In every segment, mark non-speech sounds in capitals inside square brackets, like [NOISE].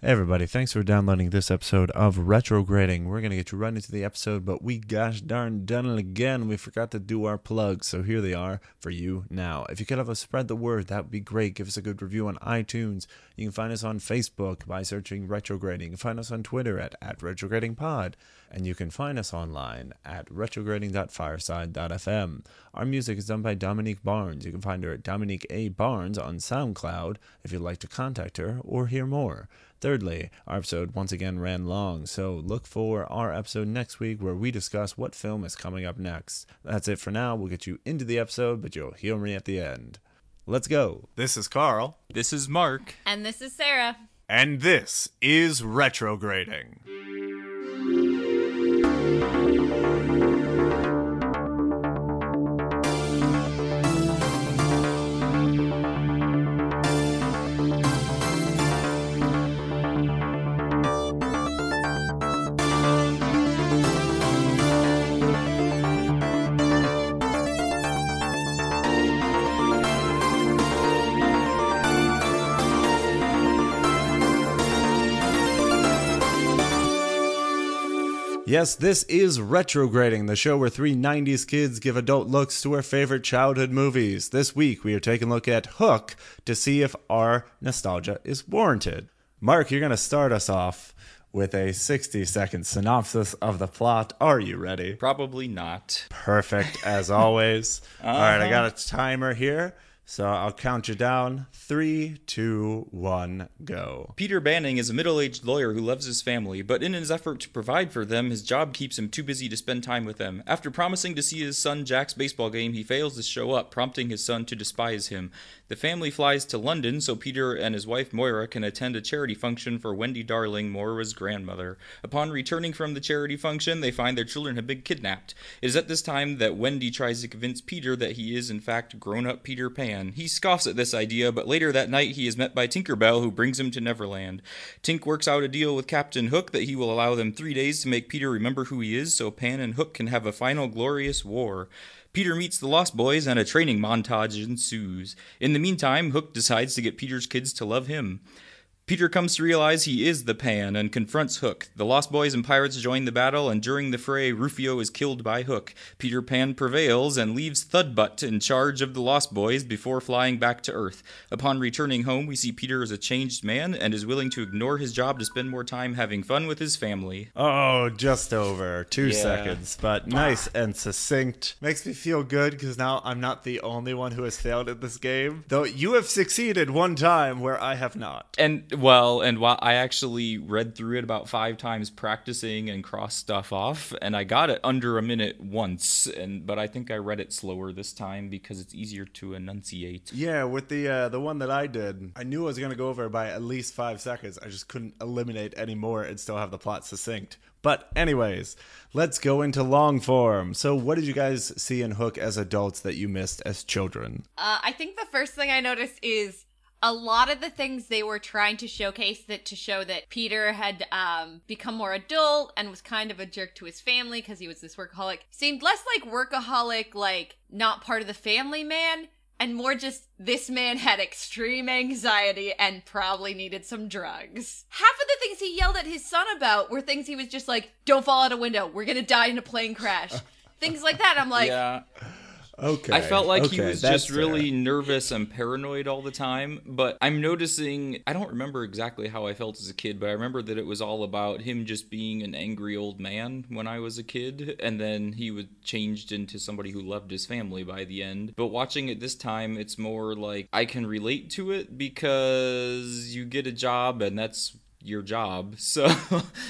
Hey everybody, thanks for downloading this episode of Retrograding. We're going to get you right into the episode, but we gosh darn done it again. We forgot to do our plugs, so here they are for you now. If you could have us spread the word, that would be great. Give us a good review on iTunes. You can find us on Facebook by searching Retrograding. You can find us on Twitter at, at RetrogradingPod. And you can find us online at retrograding.fireside.fm. Our music is done by Dominique Barnes. You can find her at Dominique A. Barnes on SoundCloud if you'd like to contact her or hear more. Thirdly, our episode once again ran long, so look for our episode next week where we discuss what film is coming up next. That's it for now. We'll get you into the episode, but you'll hear me at the end. Let's go. This is Carl, This is Mark. And this is Sarah. and this is Retrograding. Yes, this is Retrograding, the show where three 90s kids give adult looks to our favorite childhood movies. This week, we are taking a look at Hook to see if our nostalgia is warranted. Mark, you're going to start us off with a 60 second synopsis of the plot. Are you ready? Probably not. Perfect, as always. [LAUGHS] All right, I got a uh-huh. timer here, so I'll count you down. Three, two, one, go. Peter Banning is a middle aged lawyer who loves his family, but in his effort to provide for them, his job keeps him too busy to spend time with them. After promising to see his son Jack's baseball game, he fails to show up, prompting his son to despise him. The family flies to London so Peter and his wife Moira can attend a charity function for Wendy Darling, Moira's grandmother. Upon returning from the charity function, they find their children have been kidnapped. It is at this time that Wendy tries to convince Peter that he is, in fact, grown up Peter Pan. He scoffs at this idea, but later that night he is met by Tinkerbell, who brings him to Neverland. Tink works out a deal with Captain Hook that he will allow them three days to make Peter remember who he is so Pan and Hook can have a final glorious war. Peter meets the Lost Boys and a training montage ensues. In the meantime, Hook decides to get Peter's kids to love him. Peter comes to realize he is the Pan and confronts Hook. The Lost Boys and pirates join the battle, and during the fray, Rufio is killed by Hook. Peter Pan prevails and leaves Thudbutt in charge of the Lost Boys before flying back to Earth. Upon returning home, we see Peter as a changed man and is willing to ignore his job to spend more time having fun with his family. Oh, just over two Yeah. seconds, but ah. nice and succinct. Makes me feel good because now I'm not the only one who has failed at this game. Though you have succeeded one time where I have not. And well, and while I actually read through it about five times, practicing and cross stuff off, and I got it under a minute once. And but I think I read it slower this time because it's easier to enunciate. Yeah, with the uh, the one that I did, I knew I was gonna go over by at least five seconds. I just couldn't eliminate any more and still have the plot succinct. But anyways, let's go into long form. So, what did you guys see in Hook as adults that you missed as children? Uh, I think the first thing I noticed is a lot of the things they were trying to showcase that to show that Peter had um, become more adult and was kind of a jerk to his family because he was this workaholic seemed less like workaholic, like not part of the family man, and more just this man had extreme anxiety and probably needed some drugs. Half of the things he yelled at his son about were things he was just like, "Don't fall out a window. We're gonna die in a plane crash." [LAUGHS] things like that. I'm like, yeah, Okay, I felt like he was just really fair. nervous and paranoid all the time. But I'm noticing, I don't remember exactly how I felt as a kid, but I remember that it was all about him just being an angry old man when I was a kid. And then he was changed into somebody who loved his family by the end. But watching it this time, it's more like I can relate to it because you get a job and that's your job. [LAUGHS] So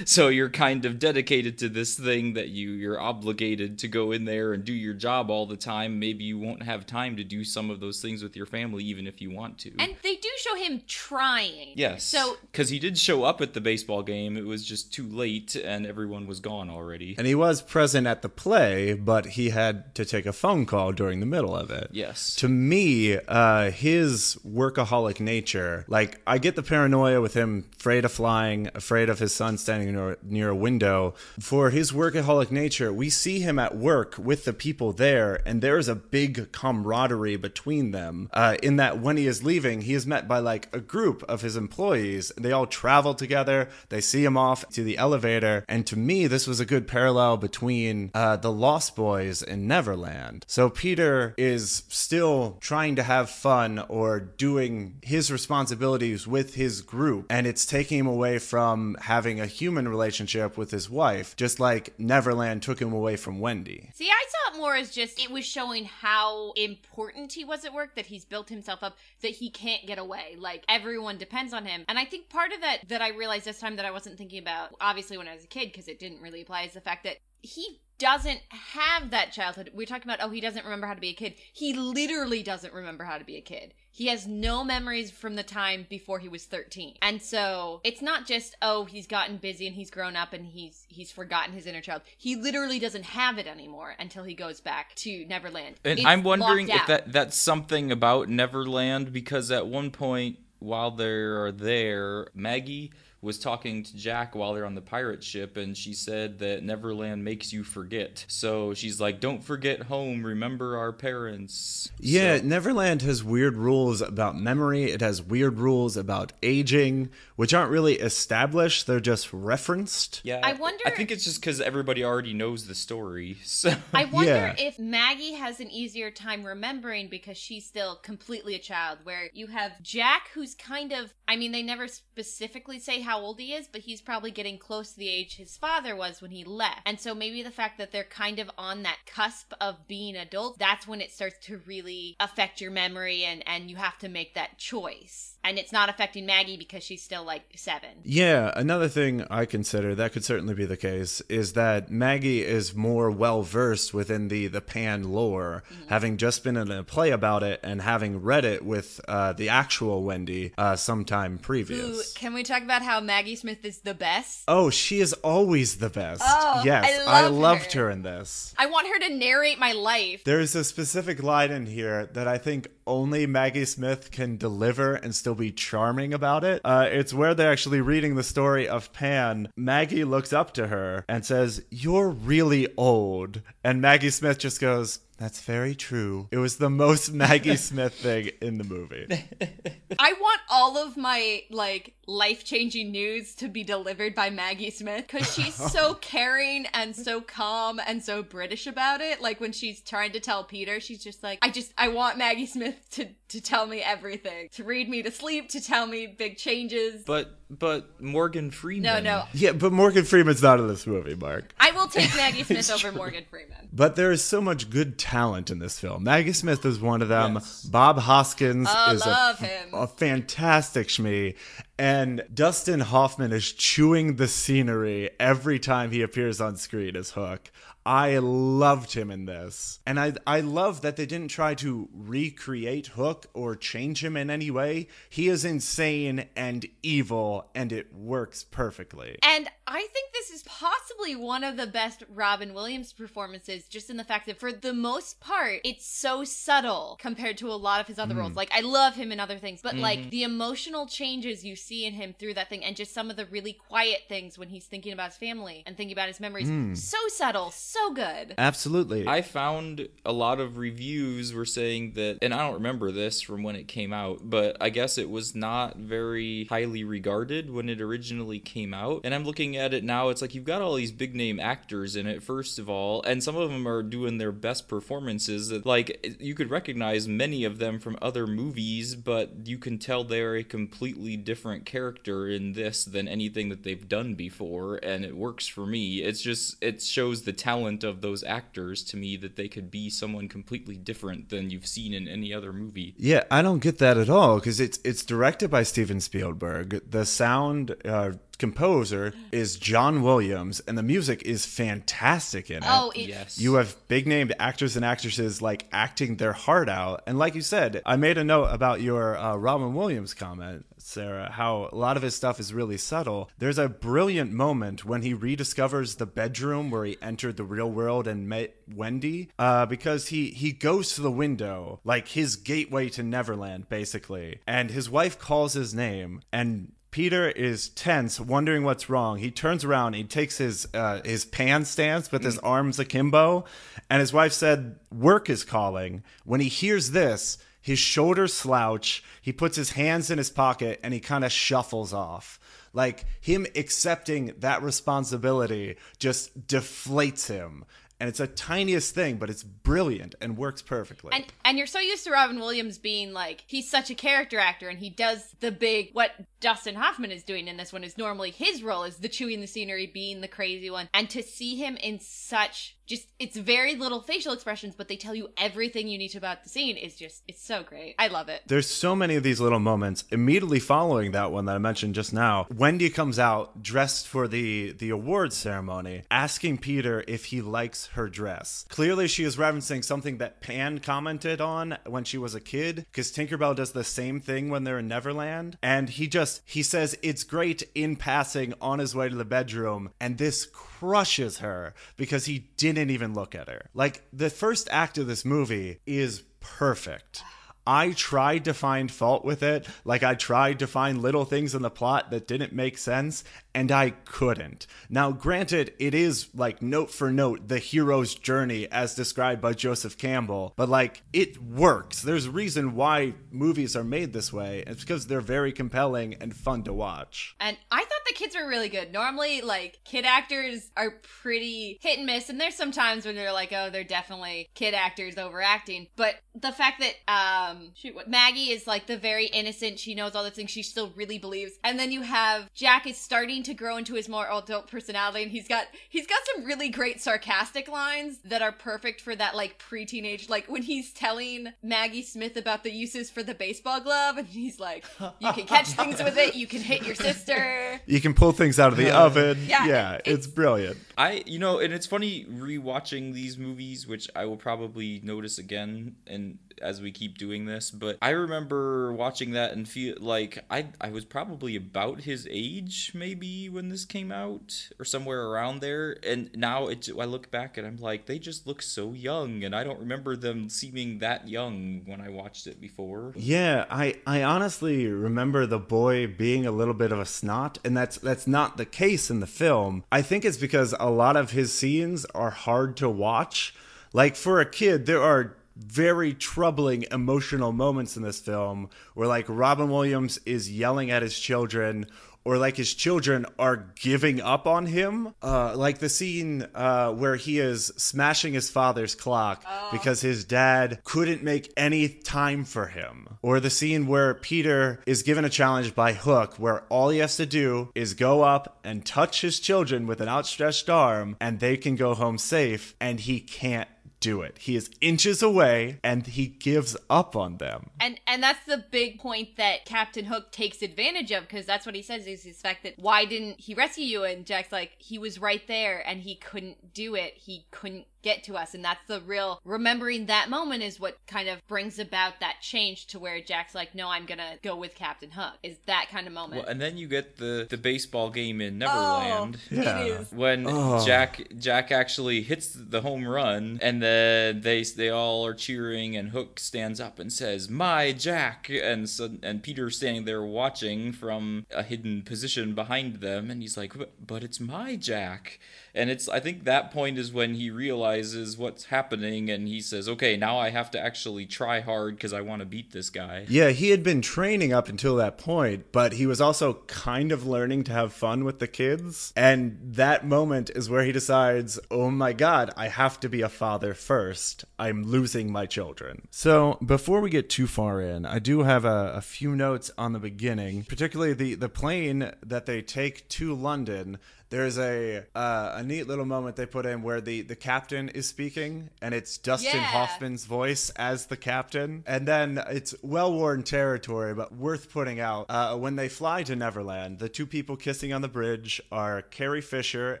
so you're kind of dedicated to this thing that you you're obligated to go in there and do your job all the time. Maybe you won't have time to do some of those things with your family even if you want to. And they do show him trying. yes So because he did show up at the baseball game. It was just too late and everyone was gone already. And he was present at the play, but he had to take a phone call during the middle of it. yes. To me, uh, his workaholic nature, like I get the paranoia with him afraid to fly lying, afraid of his son standing near, near a window. For his workaholic nature, we see him at work with the people there, and there is a big camaraderie between them. Uh, in that when he is leaving, he is met by like a group of his employees. They all travel together. They see him off to the elevator, and to me, this was a good parallel between uh, the Lost Boys and Neverland. So Peter is still trying to have fun or doing his responsibilities with his group, and it's taking him away from having a human relationship with his wife, just like Neverland took him away from Wendy. See, I saw it more as just it was showing how important he was at work, that he's built himself up, that he can't get away. Like everyone depends on him. And I think part of that that I realized this time that I wasn't thinking about, obviously when I was a kid, because it didn't really apply, is the fact that he doesn't have that childhood. We're talking about, oh, he doesn't remember how to be a kid. He literally doesn't remember how to be a kid. He has no memories from the time before he was 13. And so it's not just, oh, he's gotten busy and he's grown up and he's he's forgotten his inner child. He literally doesn't have it anymore until he goes back to Neverland. And It's I'm wondering if that that's something about Neverland because at one point while they're there, Maggie was talking to Jack while they're on the pirate ship and she said that Neverland makes you forget. So she's like, "Don't forget home, remember our parents." Yeah, So- Neverland has weird rules about memory. It has weird rules about aging, which aren't really established. They're just referenced. yeah. I wonder- I think it's just cuz everybody already knows the story. [LAUGHS] So I wonder Yeah. if Maggie has an easier time remembering because she's still completely a child. Where you have Jack, who's kind of, I mean, they never specifically say how old he is, but he's probably getting close to the age his father was when he left. And so maybe the fact that they're kind of on that cusp of being adult, that's when it starts to really affect your memory and, and you have to make that choice. And it's not affecting Maggie because she's still like seven. Yeah, another thing I consider that could certainly be the case is that Maggie is more well versed within the the Pan lore, having just been in a play about it and having read it with uh, the actual Wendy uh, sometime previous. can we talk about how Maggie Smith is the best? Oh, she is always the best. Oh, yes, I love loved her. her in this. I want her to narrate my life. There's a specific line in here that I think only Maggie Smith can deliver and still be charming about it. Uh, it's where they're actually reading the story of Pan. Maggie looks up to her and says, You're really old. And Maggie Smith just goes, That's very true. It was the most [LAUGHS] Maggie Smith thing in the movie. [LAUGHS] I want all of my like life-changing news to be delivered by Maggie Smith cuz [LAUGHS] she's so caring and so calm and so British about it. Like when she's trying to tell Peter, she's just like, "I just I want Maggie Smith to to tell me everything, to read me to sleep, to tell me big changes." but but Morgan Freeman no, no. Yeah, but Morgan Freeman's not in this movie, Mark. I will take [LAUGHS] Maggie Smith over Morgan Freeman. But there is so much good talent in this film. Maggie Smith is one of them. Yes. Bob Hoskins Oh, is a, him. a fantastic Smee. And Dustin Hoffman is chewing the scenery every time he appears on screen as Hook. I loved him in this. And I I love that they didn't try to recreate Hook or change him in any way. He is insane and evil and it works perfectly. And I think this is possibly one of the best Robin Williams performances, just in the fact that for the most part, it's so subtle compared to a lot of his other hmm. roles. Like, I love him in other things, but mm-hmm. like the emotional changes you see in him through that thing, and just some of the really quiet things when he's thinking about his family and thinking about his memories, hmm. so subtle, so good. Absolutely. I found a lot of reviews were saying that, and I don't remember this from when it came out, but I guess it was not very highly regarded when it originally came out. And I'm looking at it now, it's like you've got all these big name actors in it, first of all, and some of them are doing their best performances. Like, you could recognize many of them from other movies, but you can tell they're a completely different character in this than anything that they've done before, and it works for me. It's just, it shows the talent of those actors to me that they could be someone completely different than you've seen in any other movie. Yeah, I don't get that at all because it's it's directed by Steven Spielberg. The sound uh, composer is John Williams, and the music is fantastic in it. Oh, it, Yes. You have big named actors and actresses like acting their heart out. And like you said, I made a note about your uh, Robin Williams comment, Sarah, how a lot of his stuff is really subtle. There's a brilliant moment when he rediscovers the bedroom where he entered the real world and met Wendy, uh, because he, he goes to the window, like his gateway to Neverland, basically. And his wife calls his name, and Peter is tense, wondering what's wrong. He turns around, he takes his uh, his pan stance with his arms akimbo, and his wife said, "Work is calling." When he hears this, his shoulders slouch. He puts his hands in his pocket and he kind of shuffles off. Like him accepting that responsibility just deflates him. And it's a tiniest thing, but it's brilliant and works perfectly. And and you're so used to Robin Williams being like he's such a character actor and he does the big what Dustin Hoffman is doing in this one is normally his role is the chewing the scenery, being the crazy one. And to see him in such just it's very little facial expressions, but they tell you everything you need about the scene is just it's so great. I love it. There's so many of these little moments immediately following that one that I mentioned just now. Wendy comes out dressed for the the awards ceremony, asking Peter if he likes her dress. Clearly, she is referencing something that Pan commented on when she was a kid, because Tinkerbell does the same thing when they're in Neverland, and he just he says it's great in passing on his way to the bedroom, and this crushes her because he didn't even look at her. Like the first act of this movie is perfect. I tried to find fault with it. Like I tried to find little things in the plot that didn't make sense, and I couldn't. Now, granted, it is like note for note the hero's journey as described by Joseph Campbell, but like it works. There's a reason why movies are made this way. It's because they're very compelling and fun to watch. And I thought the kids were really good. Normally, like kid actors are pretty hit and miss, and there's some times when they're like, oh, they're definitely kid actors overacting. But the fact that um shoot, what Maggie is like the very innocent, she knows all the things she still really believes, and then you have Jack is starting to grow into his more adult personality, and he's got he's got some really great sarcastic lines that are perfect for that like pre-teenage, like when he's telling Maggie Smith about the uses for the baseball glove, and he's like, you can catch things with it, you can hit your sister. [LAUGHS] You can pull things out of the oven. Yeah, Yeah, it's- it's brilliant. I, you know, and it's funny rewatching these movies, which I will probably notice again, and as we keep doing this. But I remember watching that and feel like I, I was probably about his age, maybe when this came out, or somewhere around there. And now it, I look back and I'm like, they just look so young, and I don't remember them seeming that young when I watched it before. Yeah, I, I honestly remember the boy being a little bit of a snot, and that's that's not the case in the film. I think it's because a lot of his scenes are hard to watch. Like for a kid, there are very troubling emotional moments in this film where like Robin Williams is yelling at his children or like his children are giving up on him. Uh, like the scene uh, where he is smashing his father's clock because his dad couldn't make any time for him. Or the scene where Peter is given a challenge by Hook where all he has to do is go up and touch his children with an outstretched arm and they can go home safe and he can't do it. He is inches away and he gives up on them. And and that's the big point that Captain Hook takes advantage of because that's what he says is his fact that why didn't he rescue you? And Jack's like he was right there and he couldn't do it. He couldn't get to us and that's the real remembering that moment is what kind of brings about that change to where Jack's like no I'm going to go with Captain Hook. Is that kind of moment. Well, and then you get the, the baseball game in Neverland. Oh, Yeah. when Oh. Jack Jack actually hits the home run, and then they they all are cheering, and Hook stands up and says, "My Jack," and so and Peter's standing there watching from a hidden position behind them, and he's like, "But- "But it's my Jack," and it's I think that point is when he realizes what's happening, and he says, "Okay, now I have to actually try hard because I want to beat this guy." Yeah, he had been training up until that point, but he was also kind of learning to have fun with the kids. And that moment is where he decides, oh my god, I have to be a father first. I'm losing my children. So, before we get too far in, I do have a, a few notes on the beginning, particularly the, the plane that they take to London. There's a uh, a neat little moment they put in where the, the captain is speaking, and it's Dustin Yeah. Hoffman's voice as the captain. And then it's well worn territory, but worth putting out. Uh, when they fly to Neverland, the two people kissing on the bridge are Carrie Fisher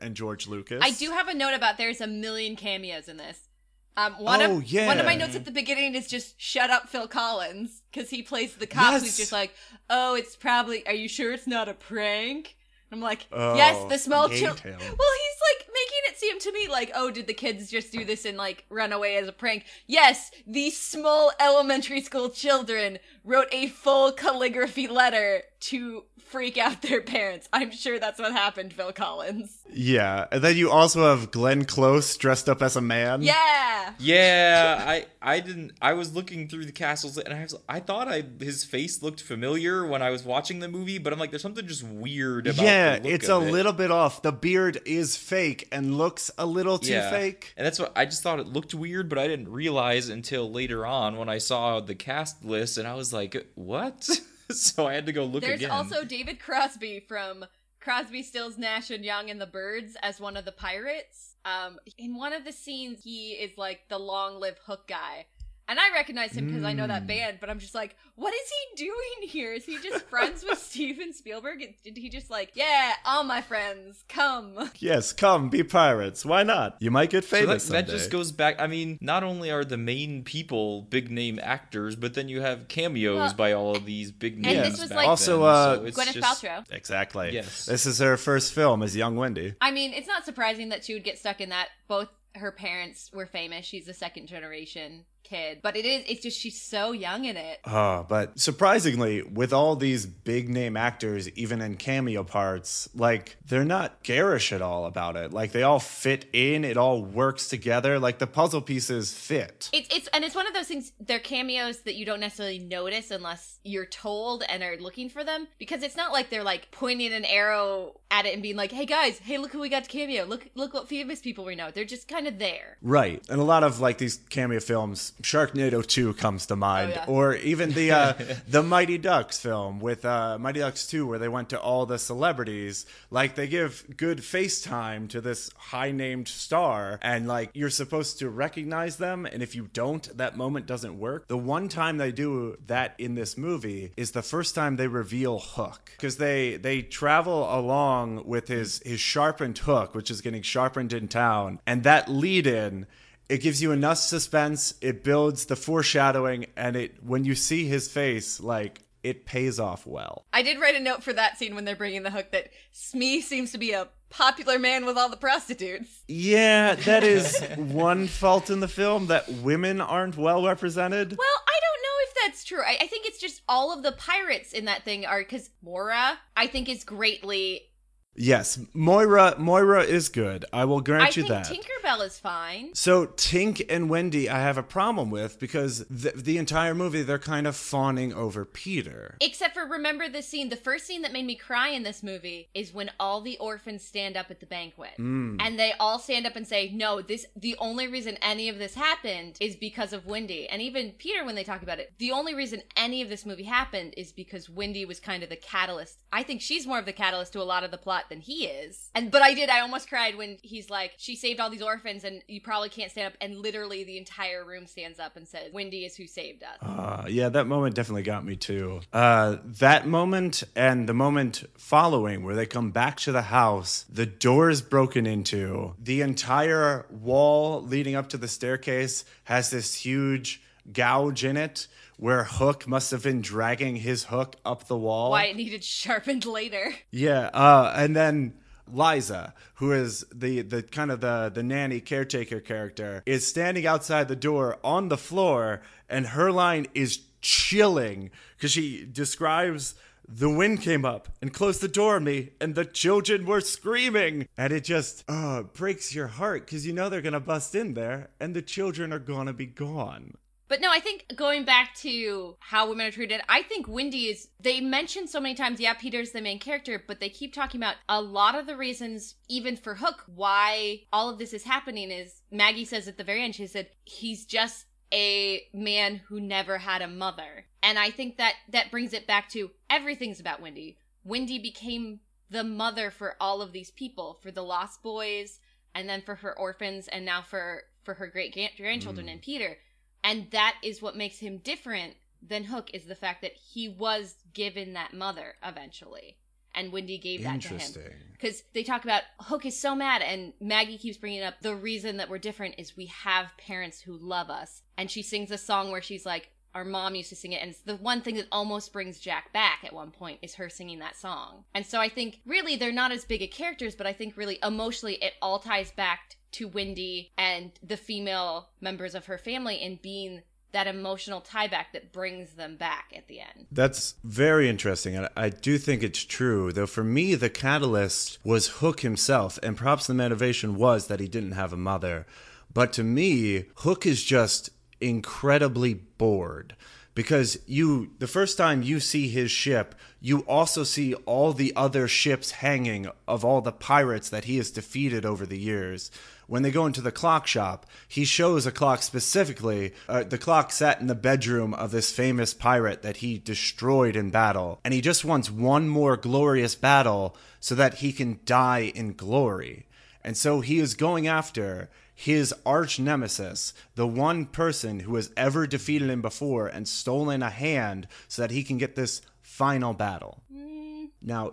and George Lucas. I do have a note about there's a million cameos in this. Um, one Oh, of yeah. one of my notes at the beginning is just "Shut up, Phil Collins," because he plays the cop Yes. who's just like, "Oh, it's probably. Are you sure it's not a prank?" I'm like, Oh, "Yes, the oh, small hate children." Well, he's like making it seem seem to me like, oh, did the kids just do this and like run away as a prank? Yes, these small elementary school children wrote a full calligraphy letter to freak out their parents. I'm sure that's what happened, Phil Collins. Yeah, and then you also have Glenn Close dressed up as a man. Yeah. Yeah, I I didn't. I was looking through the castles and I was I thought I his face looked familiar when I was watching the movie, but I'm like, there's something just weird about. Yeah, the look it's a it. little bit off. The beard is fake and looks a little too Yeah. fake. And that's what I just thought it looked weird, but I didn't realize until later on when I saw the cast list and I was like, what? [LAUGHS] [LAUGHS] so I had to go look There's again. also David Crosby from Crosby, Stills, Nash, and Young and the Byrds as one of the pirates. Um, in one of the scenes, he is like the long live hook guy. And I recognize him because I know that Mm. band, but I'm just like, what is he doing here? Is he just friends with [LAUGHS] Steven Spielberg? Did he just like, yeah, all my friends, come? [LAUGHS] Yes, come be pirates. Why not? You might get So that, famous that just goes back. I mean, not only are the main people big name actors, but then you have cameos Well, by all of these big names. and this was like- Also, then, uh, so Gwyneth just- Paltrow. exactly. Yes. This is her first film as young Wendy. I mean, it's not surprising that she would get stuck in that. Both her parents were famous. She's a second generation kid, but it is. It's just she's so young in it. Oh, but surprisingly, with all these big name actors, even in cameo parts, like they're not garish at all about it. Like they all fit in, it all works together. Like the puzzle pieces fit. It's it's and it's one of those things. They're cameos that you don't necessarily notice unless you're told and are looking for them because it's not like they're like pointing an arrow at it and being like, "Hey guys, hey look who we got to cameo. Look look what famous people we know." They're just kind of there. Right. And a lot of like these cameo films, Sharknado 2 comes to mind, Oh, yeah. or even the uh, [LAUGHS] the Mighty Ducks film with uh, Mighty Ducks 2 where they went to all the celebrities. Like they give good FaceTime to this high named star and like you're supposed to recognize them and if you don't that moment doesn't work. The one time they do that in this movie is the first time they reveal Hook because they they travel along with his his sharpened hook which is getting sharpened in town and that lead in it gives you enough suspense it builds the foreshadowing and it when you see his face like it pays off well I did write a note for that scene when they're bringing the hook that Smee seems to be a popular man with all the prostitutes. yeah that [LAUGHS] is one fault in the film that women aren't well represented Well, I don't know if that's true. I, I think it's just all of the pirates in that thing are because Moira, I think, is greatly. Yes moira moira is good i will grant I you think that Tinkerbell is fine. So Tink and Wendy, I have a problem with because the, the entire movie they're kind of fawning over Peter. Except for remember the scene. The first scene that made me cry in this movie is when all the orphans stand up at the banquet. Mm. And they all stand up and say, No, this the only reason any of this happened is because of Wendy. And even Peter when they talk about it, the only reason any of this movie happened is because Wendy was kind of the catalyst. I think she's more of the catalyst to a lot of the plot than he is. And but I did, I almost cried when he's like, She saved all these orphans and you probably can't stand up and literally the entire room stands up and says, Wendy is who saved us. Uh, yeah, that moment definitely got me too. Uh, that moment and the moment following, where they come back to the house, the door is broken into, the entire wall leading up to the staircase has this huge gouge in it. Where Hook must have been dragging his hook up the wall. Why it needed sharpened later. Yeah, uh, and then Liza, who is the the kind of the the nanny caretaker character, is standing outside the door on the floor, and her line is chilling because she describes. The wind came up and closed the door on me, and the children were screaming. And it just uh, breaks your heart because you know they're going to bust in there, and the children are going to be gone. But no, I think going back to how women are treated, I think Wendy is. They mention so many times, yeah, Peter's the main character, but they keep talking about a lot of the reasons, even for Hook, why all of this is happening is Maggie says at the very end, she said, he's just a man who never had a mother. And I think that that brings it back to everything's about Wendy. Wendy became the mother for all of these people, for the Lost Boys, and then for her orphans, and now for for her great grandchildren mm. and Peter. And that is what makes him different than Hook is the fact that he was given that mother eventually. And Wendy gave that to him. Interesting. Because they talk about Hook is so mad, and Maggie keeps bringing up the reason that we're different is we have parents who love us. And she sings a song where she's like, our mom used to sing it, and it's the one thing that almost brings Jack back at one point is her singing that song. And so I think really they're not as big of characters, but I think really emotionally it all ties back to Wendy and the female members of her family and being that emotional tieback that brings them back at the end. That's very interesting. And I do think it's true. Though for me, the catalyst was Hook himself. And perhaps the motivation was that he didn't have a mother. But to me, Hook is just incredibly bored because you the first time you see his ship you also see all the other ships hanging of all the pirates that he has defeated over the years when they go into the clock shop he shows a clock specifically uh, the clock sat in the bedroom of this famous pirate that he destroyed in battle. And he just wants one more glorious battle so that he can die in glory. And so he is going after his arch nemesis, the one person who has ever defeated him before and stolen a hand so that he can get this final battle. Now,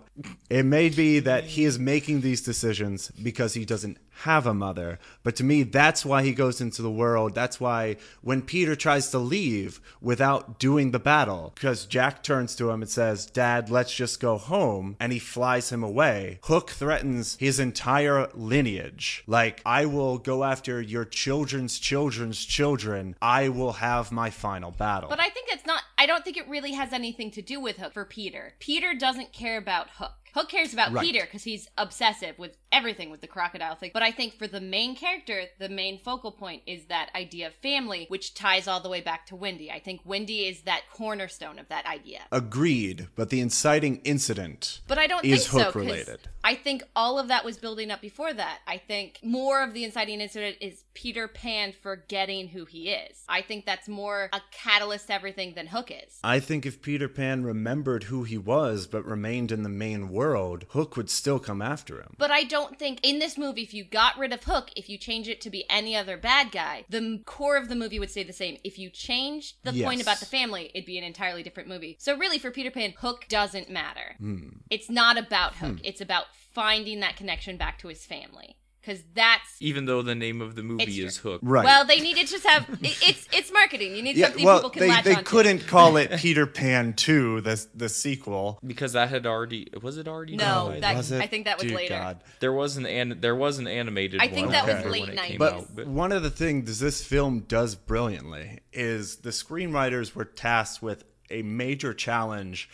it may be that he is making these decisions because he doesn't have a mother, but to me, that's why he goes into the world. That's why when Peter tries to leave without doing the battle, because Jack turns to him and says, Dad, let's just go home, and he flies him away, Hook threatens his entire lineage. Like, I will go after your children's children's children. I will have my final battle. But I think it's not, I don't think it really has anything to do with Hook for Peter. Peter doesn't care about Hook. Hook cares about Right. Peter because he's obsessive with everything with the crocodile thing. But I think for the main character, the main focal point is that idea of family, which ties all the way back to Wendy. I think Wendy is that cornerstone of that idea. Agreed, but the inciting incident But I don't is think so. Hook 'cause related. I think all of that was building up before that. I think more of the inciting incident is Peter Pan forgetting who he is. I think that's more a catalyst to everything than Hook is. I think if Peter Pan remembered who he was but remained in the main world, Hook would still come after him. But I don't think in this movie, if you got rid of Hook, if you change it to be any other bad guy, the core of the movie would stay the same. If you changed the point about the family, it'd be an entirely different movie. So really, for Peter Pan, Hook doesn't matter. Hmm. It's not about Hook. It's about finding that connection back to his family. Because that's Even though the name of the movie is Hook. Right. well, they needed to just have [LAUGHS] it, it's it's marketing. You need yeah, something well, people can they, latch they onto. couldn't call it [LAUGHS] Peter Pan 2, the, the sequel. Because that had already was it already No, done that- Was it? I think that was Dear later. God. There was an, an there was an animated I think one that was late when it 90s. out, But one of the things this film does brilliantly is the screenwriters were tasked with a major challenge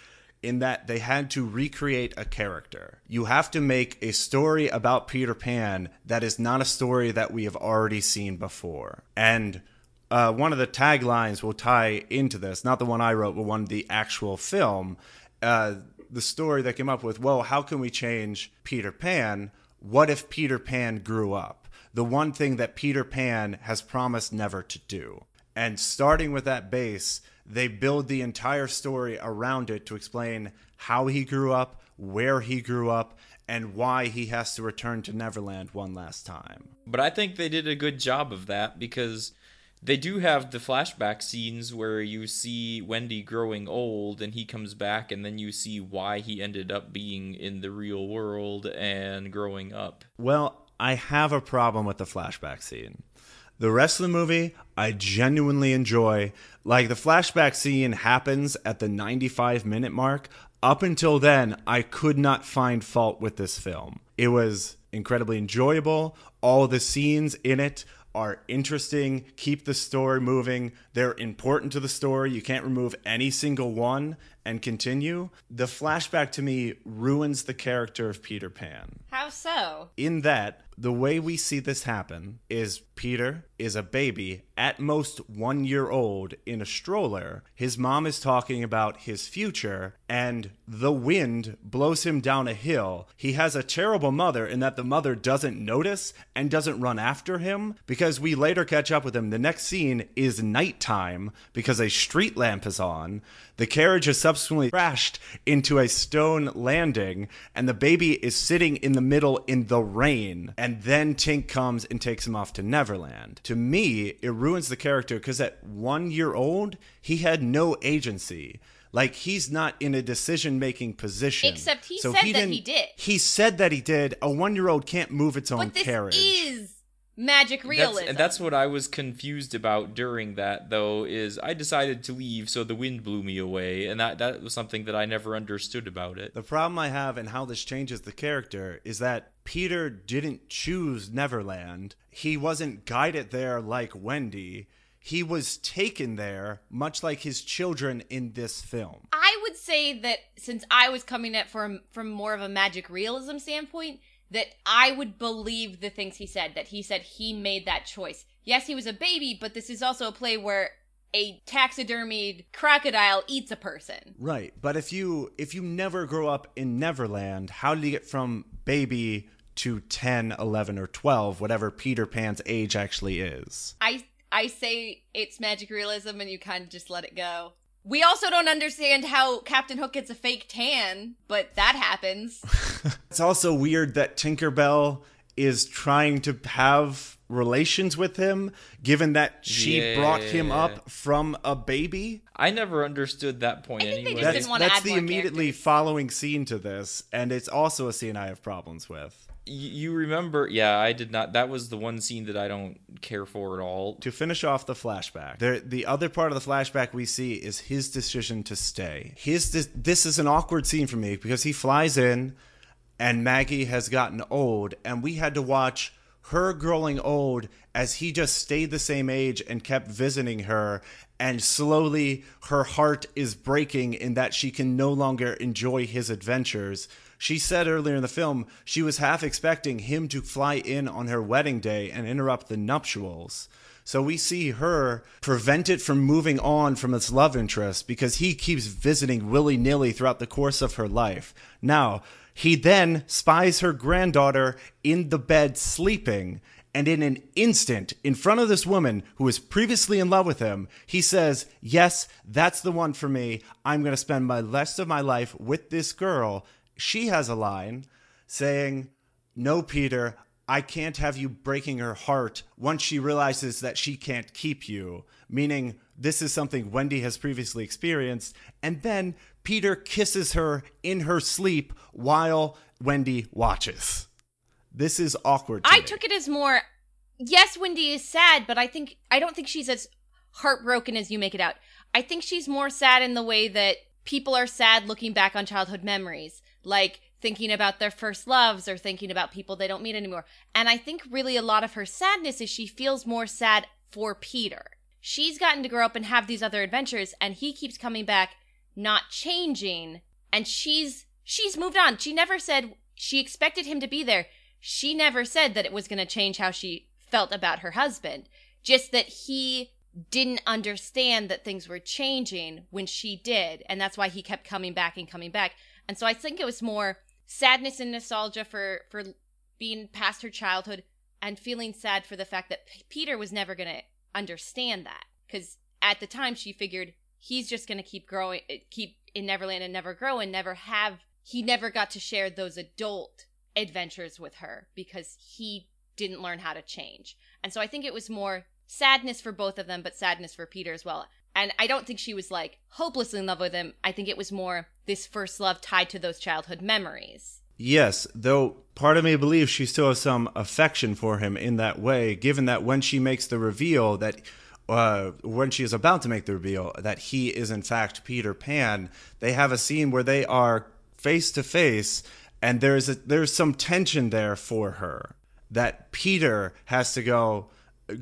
in that they had to recreate a character. You have to make a story about Peter Pan that is not a story that we have already seen before. And uh, one of the taglines will tie into this, not the one I wrote, but one of the actual film. Uh, the story that came up with, well, how can we change Peter Pan? What if Peter Pan grew up? The one thing that Peter Pan has promised never to do. And starting with that base, they build the entire story around it to explain how he grew up, where he grew up, and why he has to return to Neverland one last time. But I think they did a good job of that because they do have the flashback scenes where you see Wendy growing old and he comes back and then you see why he ended up being in the real world and growing up. Well, I have a problem with the flashback scene. The rest of the movie, I genuinely enjoy. Like, the flashback scene happens at the 95 minute mark. Up until then, I could not find fault with this film. It was incredibly enjoyable. All the scenes in it are interesting, keep the story moving. They're important to the story. You can't remove any single one and continue. The flashback to me ruins the character of Peter Pan How so? in that the way we see this happen is Peter is a baby, at most one year old, in a stroller. His mom is talking about his future, and the wind blows him down a hill. He has a terrible mother in that the mother doesn't notice and doesn't run after him because we later catch up with him. The next scene is nighttime because a street lamp is on. The carriage has subsequently crashed into a stone landing, and the baby is sitting in the middle in the rain. And then Tink comes and takes him off to Neverland. To me, it ruins the character because at one year old, he had no agency. Like he's not in a decision making position. Except he said that he did. He said that he did. A one year old can't move its own But this carriage. is magic realism. That's, and that's what I was confused about during that, though, is I decided to leave, so the wind blew me away, and that that was something that I never understood about it. The problem I have and how this changes the character is that Peter didn't choose Neverland. He wasn't guided there like Wendy. He was taken there, much like his children in this film. I would say that since I was coming at from from more of a magic realism standpoint, that I would believe the things he said. That he said he made that choice. Yes, he was a baby, but this is also a play where a taxidermied crocodile eats a person. Right. But if you if you never grow up in Neverland, how did you get from baby to 10, 11 or 12, whatever Peter Pan's age actually is? I I say it's magic realism and you kind of just let it go. We also don't understand how Captain Hook gets a fake tan, but that happens. [LAUGHS] it's also weird that Tinkerbell is trying to have relations with him, given that she Yeah. brought him up from a baby. I never understood that point I think they anyway. just That's, didn't that's add the more immediately characters. following scene to this, and it's also a scene I have problems with. You remember? Yeah, I did not. That was the one scene that I don't care for at all. To finish off the flashback, there, the other part of the flashback we see is his decision to stay. His this is an awkward scene for me because he flies in, and Maggie has gotten old, and we had to watch her growing old as he just stayed the same age and kept visiting her. And slowly, her heart is breaking in that she can no longer enjoy his adventures. She said earlier in the film she was half expecting him to fly in on her wedding day and interrupt the nuptials. So we see her prevent it from moving on from its love interest because he keeps visiting willy nilly throughout the course of her life. Now, he then spies her granddaughter in the bed sleeping. And in an instant, in front of this woman who was previously in love with him, he says, Yes, that's the one for me. I'm going to spend my rest of my life with this girl. She has a line saying, No, Peter, I can't have you breaking her heart once she realizes that she can't keep you. Meaning, this is something Wendy has previously experienced. And then Peter kisses her in her sleep while Wendy watches. This is awkward. To I me. took it as more yes, Wendy is sad, but I think I don't think she's as heartbroken as you make it out. I think she's more sad in the way that people are sad looking back on childhood memories, like thinking about their first loves or thinking about people they don't meet anymore. And I think really a lot of her sadness is she feels more sad for Peter. She's gotten to grow up and have these other adventures and he keeps coming back not changing and she's she's moved on. She never said she expected him to be there. She never said that it was going to change how she felt about her husband. Just that he didn't understand that things were changing when she did, and that's why he kept coming back and coming back. And so I think it was more sadness and nostalgia for for being past her childhood and feeling sad for the fact that P- Peter was never going to understand that cuz at the time she figured he's just going to keep growing eh, keep in Neverland and never grow and never have he never got to share those adult adventures with her because he didn't learn how to change. And so I think it was more sadness for both of them, but sadness for Peter as well. And I don't think she was like hopelessly in love with him. I think it was more this first love tied to those childhood memories. Yes, though part of me believes she still has some affection for him in that way, given that when she makes the reveal that uh, when she is about to make the reveal that he is in fact Peter Pan, they have a scene where they are face to face, and there's a, there's some tension there for her that Peter has to go,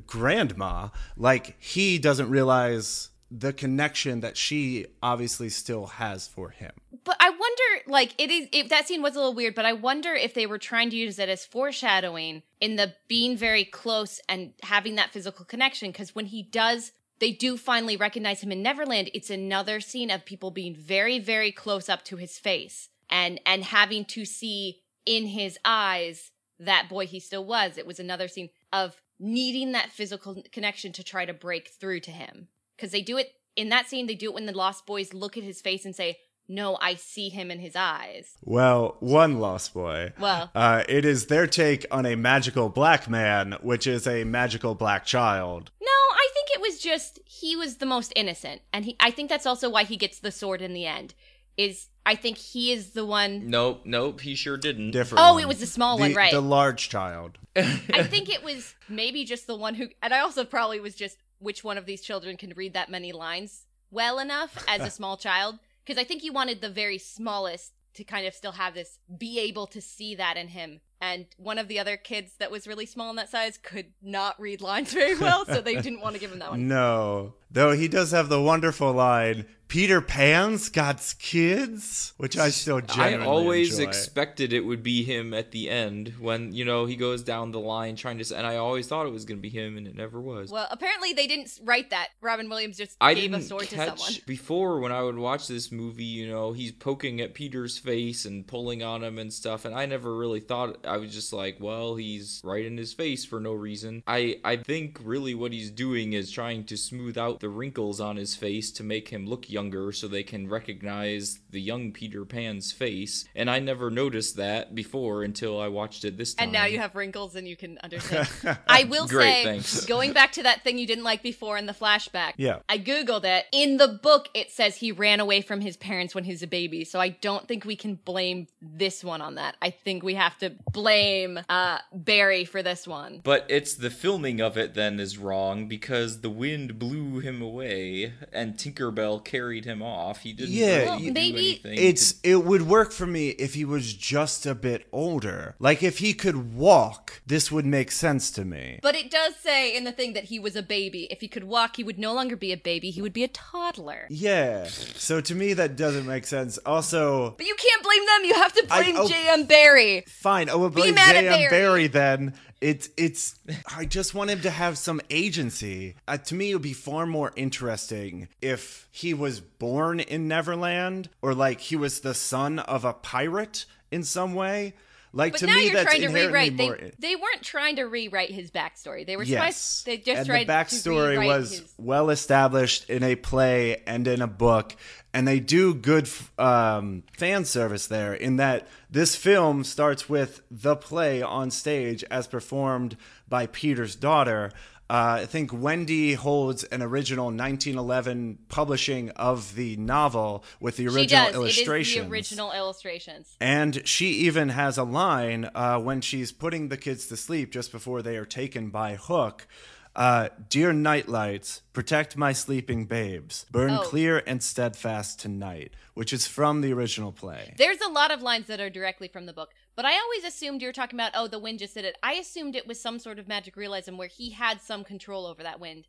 Grandma, like he doesn't realize the connection that she obviously still has for him. But I wonder, like, it is that scene was a little weird, but I wonder if they were trying to use it as foreshadowing in the being very close and having that physical connection. Because when he does, they do finally recognize him in Neverland. It's another scene of people being very, very close up to his face and and having to see in his eyes that boy he still was. It was another scene of needing that physical connection to try to break through to him. Because they do it in that scene, they do it when the Lost Boys look at his face and say, No, I see him in his eyes. Well, one lost boy. Well, Uh, it is their take on a magical black man, which is a magical black child. no, I think it was just he was the most innocent. And he I think that's also why he gets the sword in the end. Is I think he is the one. Nope, nope, he sure didn't. Different. Oh, one. it was the small The- one, right? The large child. I think it was maybe just the one who, and I also probably was just which one of these children can read that many lines well enough as a [LAUGHS] small child. Because I think he wanted the very smallest to kind of still have this, be able to see that in him. And one of the other kids that was really small in that size could not read lines very well, so they didn't want to give him that one. [LAUGHS] No. Though he does have the wonderful line, Peter Pan's got kids, which I still I genuinely always enjoy. expected it would be him at the end when you know he goes down the line trying to, and I always thought it was gonna be him, and it never was. Well, apparently they didn't write that. Robin Williams just I gave a didn't sword to someone. catch before when I would watch this movie. You know, he's poking at Peter's face and pulling on him and stuff, and I never really thought. I was just like, well, he's right in his face for no reason. I I think really what he's doing is trying to smooth out the wrinkles on his face to make him look younger, so they can recognize the young Peter Pan's face. And I never noticed that before until I watched it this time. And now you have wrinkles and you can understand. [LAUGHS] I will Great, say, thanks. going back to that thing you didn't like before in the flashback. Yeah. I googled it. In the book, it says he ran away from his parents when he was a baby. So I don't think we can blame this one on that. I think we have to blame uh, Barrie for this one. But it's the filming of it then is wrong because the wind blew him away and Tinkerbell carried him off. He didn't Yeah, really Well, do maybe- anything It's to- it would work for me if he was just a bit older. Like if he could walk, this would make sense to me. But it does say in the thing that he was a baby. If he could walk, he would no longer be a baby. He would be a toddler. Yeah. So to me that doesn't make sense. Also, But you can't blame them. You have to I- blame oh. J.M. Barrie. fine. Oh, I will blame J.M. Barrie. Barrie then. It's it's. I just want him to have some agency. Uh, to me, it would be far more interesting if he was born in Neverland, or like he was the son of a pirate in some way. Like But to now me, you're trying to rewrite. They, they weren't trying to rewrite his backstory. They were Yes, trying. They just and tried the backstory to was his. well established in a play and in a book, and they do good um, fan service there. In that this film starts with the play on stage as performed by Peter's daughter. Uh, I think Wendy holds an original 1911 publishing of the novel with the original She does. It illustrations. is the original illustrations. And she even has a line uh, when she's putting the kids to sleep just before they are taken by Hook. Uh, Dear nightlights, protect my sleeping babes. Burn Oh. clear and steadfast tonight, which is from the original play. There's a lot of lines that are directly from the book, but I always assumed you were talking about, oh, the wind just did it. I assumed it was some sort of magic realism where he had some control over that wind.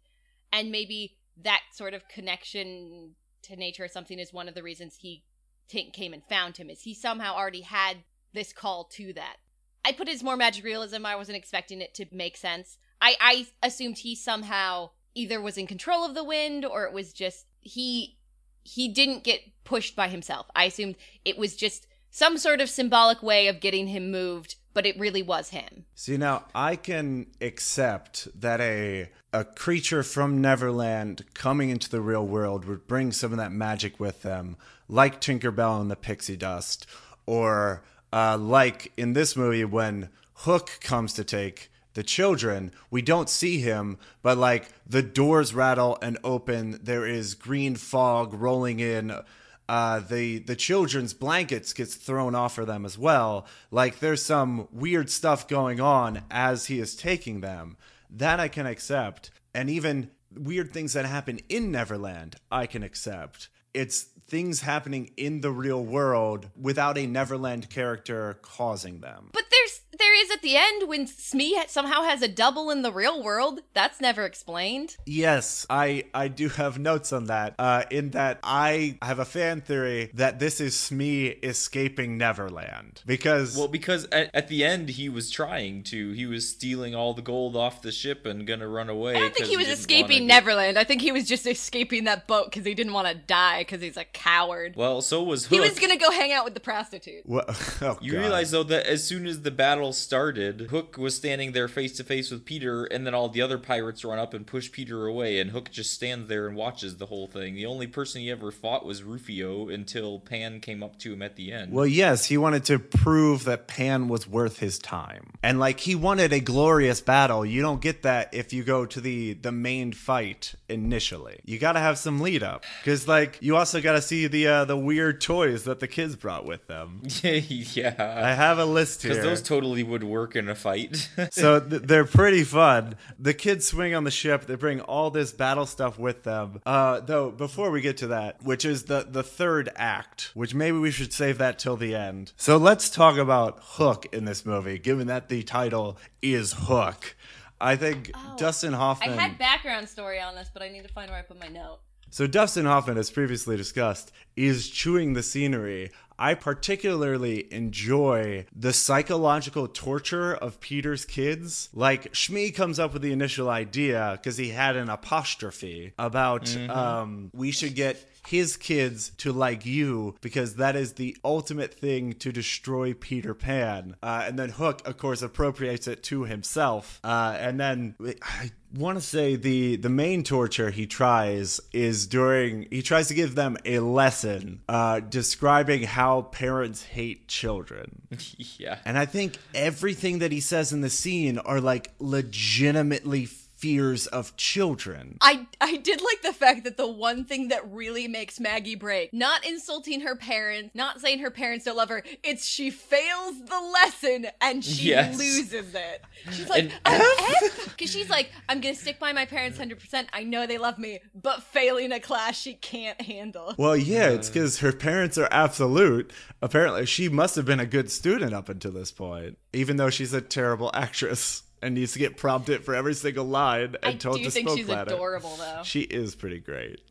And maybe that sort of connection to nature or something is one of the reasons he t- came and found him, is he somehow already had this call to that. I put it as more magic realism. I wasn't expecting it to make sense. I, I assumed he somehow either was in control of the wind or it was just he he didn't get pushed by himself. I assumed it was just some sort of symbolic way of getting him moved, but it really was him. See now, I can accept that a a creature from Neverland coming into the real world would bring some of that magic with them, like Tinkerbell and the pixie dust, or uh, like in this movie when Hook comes to take the children. We don't see him, but like the doors rattle and open. There is green fog rolling in uh, the the children's blankets gets thrown off for them as well. Like there's some weird stuff going on as he is taking them. That I can accept, and even weird things that happen in Neverland, I can accept. It's things happening in the real world without a Neverland character causing them. But there is at the end when Smee somehow has a double in the real world. That's never explained. Yes, I I do have notes on that. Uh, in that I have a fan theory that this is Smee escaping Neverland because Well, because at, at the end he was trying to. He was stealing all the gold off the ship and gonna run away. I don't think 'cause he was didn't escaping wanna- Neverland. I think he was just escaping that boat because he didn't want to die because he's a coward. Well, so was Hook. he was gonna go hang out with the prostitute. Wha- [LAUGHS] oh, You God. realize though that as soon as the battle started, Hook was standing there face to face with Peter, and then all the other pirates run up and push Peter away, and Hook just stands there and watches the whole thing. The only person he ever fought was Rufio until Pan came up to him at the end. Well, yes, he wanted to prove that Pan was worth his time. And like he wanted a glorious battle. You don't get that if you go to the the main fight initially. You got to have some lead up cuz like you also got to see the uh, the weird toys that the kids brought with them. [LAUGHS] Yeah. I have a list [LAUGHS] here. Because those totally would work in a fight. [LAUGHS] so th- they're pretty fun. The kids swing on the ship. They bring all this battle stuff with them. Uh, though before we get to that, which is the the third act, which maybe we should save that till the end. So let's talk about Hook in this movie, given that the title is Hook. I think Dustin Hoffman. I had background story on this, but I need to find where I put my note. So Dustin Hoffman, as previously discussed, is chewing the scenery. I particularly enjoy the psychological torture of Peter's kids. Like Smee comes up with the initial idea because he had an apostrophe about um, we should get his kids to like you because that is the ultimate thing to destroy Peter Pan. Uh, and then Hook, of course, appropriates it to himself. Uh, and then I want to say the the main torture he tries is during he tries to give them a lesson uh, describing how parents hate children. [LAUGHS] yeah. And I think everything that he says in the scene are like legitimately fears of children. I I did like the fact that the one thing that really makes Maggie break, not insulting her parents, not saying her parents don't love her, it's she fails the lesson and she Yes. loses it. She's like, because oh, [LAUGHS] she's like, I'm gonna stick by my parents 100%. I know they love me, but failing a class she can't handle. Well, yeah, it's because her parents are absolute. Apparently, she must have been a good student up until this point, even though she's a terrible actress and needs to get prompted for every single line and I told do to think she's ladder. adorable though. She is pretty great.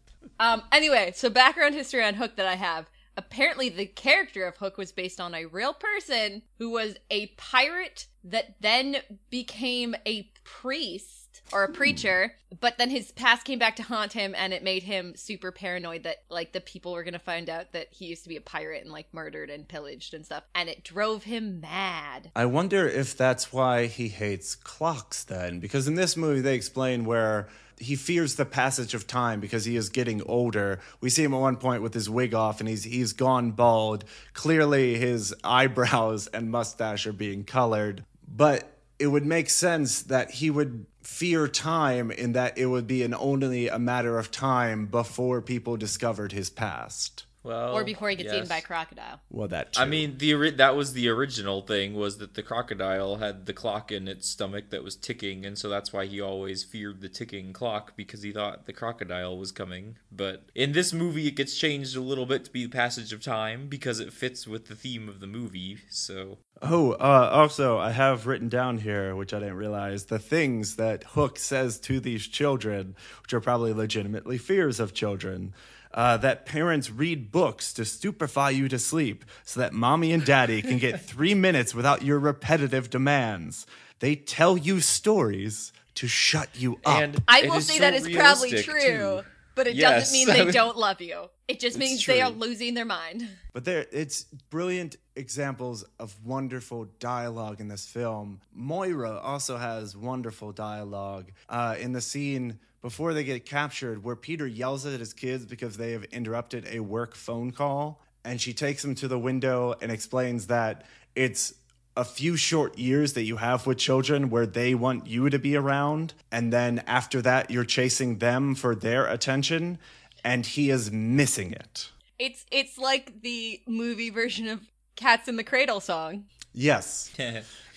Um, anyway, so background history on Hook that I have. Apparently, the character of Hook was based on a real person who was a pirate that then became a priest or a preacher, but then his past came back to haunt him and it made him super paranoid that like the people were going to find out that he used to be a pirate and like murdered and pillaged and stuff and it drove him mad. I wonder if that's why he hates clocks then, because in this movie they explain where he fears the passage of time because he is getting older. We see him at one point with his wig off and he's he's gone bald. Clearly his eyebrows and mustache are being colored, but it would make sense that he would fear time in that it would be an only a matter of time before people discovered his past. Well, or before he gets eaten by a crocodile. Well, that too. I mean, the that was the original thing was that the crocodile had the clock in its stomach that was ticking, and so that's why he always feared the ticking clock because he thought the crocodile was coming. But in this movie, it gets changed a little bit to be the passage of time because it fits with the theme of the movie. So Oh, uh, also, I have written down here, which I didn't realize, the things that Hook says to these children, which are probably legitimately fears of children. Uh, that parents read books to stupefy you to sleep so that mommy and daddy can get [LAUGHS] three minutes without your repetitive demands. They tell you stories to shut you up. and I will say so that is probably true, too. but it Yes. doesn't mean they [LAUGHS] don't love you. It just It's means they are losing their mind. But there, it's brilliant examples of wonderful dialogue in this film. Moira also has wonderful dialogue uh, in the scene before they get captured, where Peter yells at his kids because they have interrupted a work phone call, and she takes them to the window and explains that it's a few short years that you have with children where they want you to be around, and then after that, you're chasing them for their attention, and he is missing it. It's it's like the movie version of Cats in the Cradle song. Yes. [LAUGHS]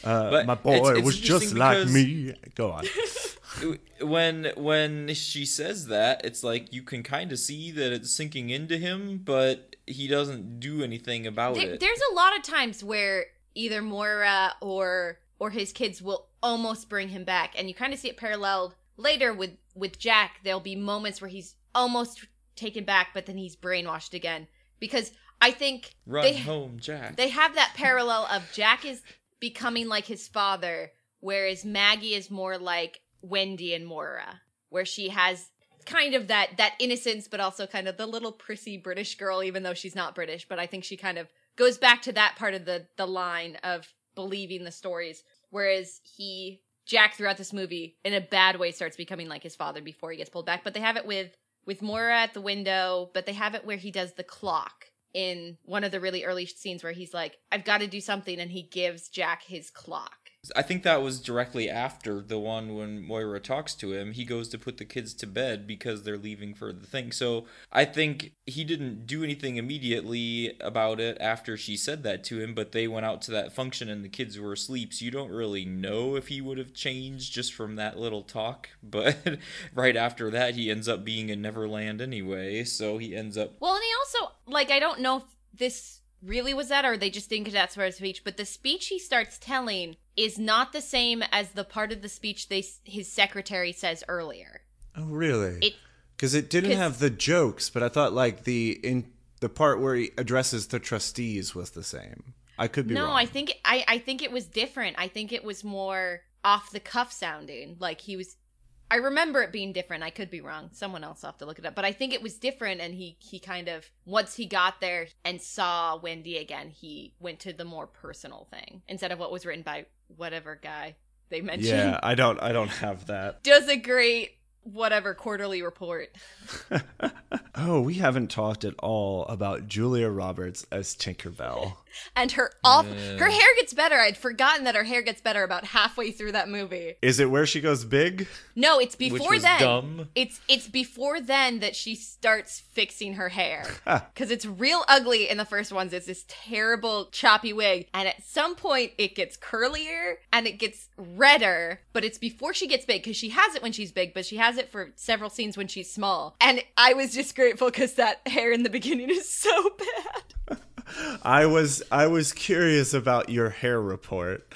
Uh, But my boy it's- it's was just like me. Go on. [LAUGHS] when when she says that it's like you can kind of see that it's sinking into him but he doesn't do anything about There, it there's a lot of times where either Moira or or his kids will almost bring him back, and you kind of see it paralleled later with with Jack. There'll be moments where he's almost taken back, but then he's brainwashed again because I think run they home jack they have that parallel of Jack is becoming like his father, whereas Maggie is more like Wendy and Moira, where she has kind of that that innocence, but also kind of the little prissy British girl, even though she's not British. But I think she kind of goes back to that part of the the line of believing the stories, whereas he Jack throughout this movie in a bad way starts becoming like his father before he gets pulled back. But they have it with with Moira at the window, but they have it where he does the clock in one of the really early scenes where he's like, I've got to do something, and he gives Jack his clock. I think that was directly after the one when Moira talks to him. He goes to put the kids to bed because they're leaving for the thing. So I think he didn't do anything immediately about it after she said that to him, but they went out to that function and the kids were asleep. So you don't really know if he would have changed just from that little talk. [LAUGHS] But right after that, he ends up being in Neverland anyway. So he ends up. Well, and he also, like, I don't know if this really was that or they just didn't get that sort of speech, but the speech he starts telling is not the same as the part of the speech they his secretary says earlier. Oh, really? Because it didn't 'cause- have the jokes, but I thought like the in the part where he addresses the trustees was the same. I could be wrong. no, wrong. I think I I think it was different. I think it was more off the cuff sounding. Like he was I remember it being different. I could be wrong. Someone else will have to look it up. But I think it was different and he he kind of once he got there and saw Wendy again, he went to the more personal thing instead of what was written by whatever guy they mentioned. Yeah, I don't. I don't have that. [LAUGHS] Does a great whatever quarterly report. [LAUGHS] oh, we haven't talked at all about Julia Roberts as Tinkerbell. And her off Yeah. her hair gets better. I'd forgotten that her hair gets better about halfway through that movie. Is it where she goes big? No, it's Which before was then. dumb. It's it's before then that she starts fixing her hair [LAUGHS] because it's real ugly in the first ones. It's this terrible choppy wig, and at some point it gets curlier and it gets redder. But it's before she gets big because she has it when she's big, but she has it for several scenes when she's small. And I was just grateful because that hair in the beginning is so [LAUGHS] bad. I was I was curious about your hair report,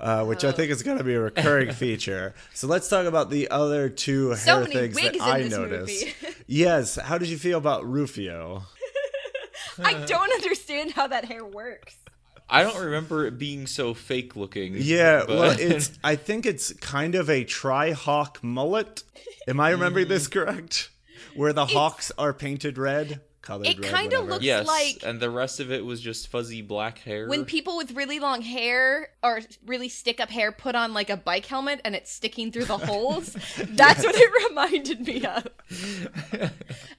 uh, which Oh. I think is going to be a recurring [LAUGHS] feature. So let's talk about the other two So hair many things that in I noticed. [LAUGHS] yes, how did you feel about Rufio? I don't understand how that hair works. I don't remember it being so fake looking. Yeah, but- well, [LAUGHS] it's I think it's kind of a tri-hawk mullet. Am I remembering this correct? Where the hawks are painted red, colored It kinda looks- yes, like- and the rest of it was just fuzzy black hair. when people with really long hair or really stick up hair put on like a bike helmet and it's sticking through the [LAUGHS] holes that's what it reminded me of.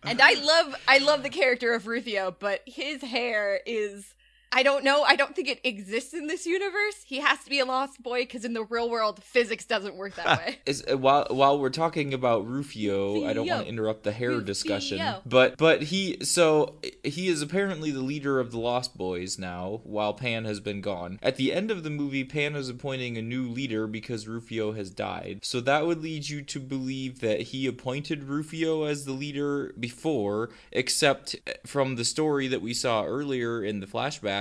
And i love i love the character of rufio but his hair is I don't know. I don't think it exists in this universe. He has to be a lost boy because in the real world, physics doesn't work that [LAUGHS] way. Is, uh, while while we're talking about Rufio, I don't want to interrupt the hair Rufio. discussion, but but he so he is apparently the leader of the Lost Boys now, while Pan has been gone. At the end of the movie, Pan is appointing a new leader because Rufio has died. So that would lead you to believe that he appointed Rufio as the leader before, except from the story that we saw earlier in the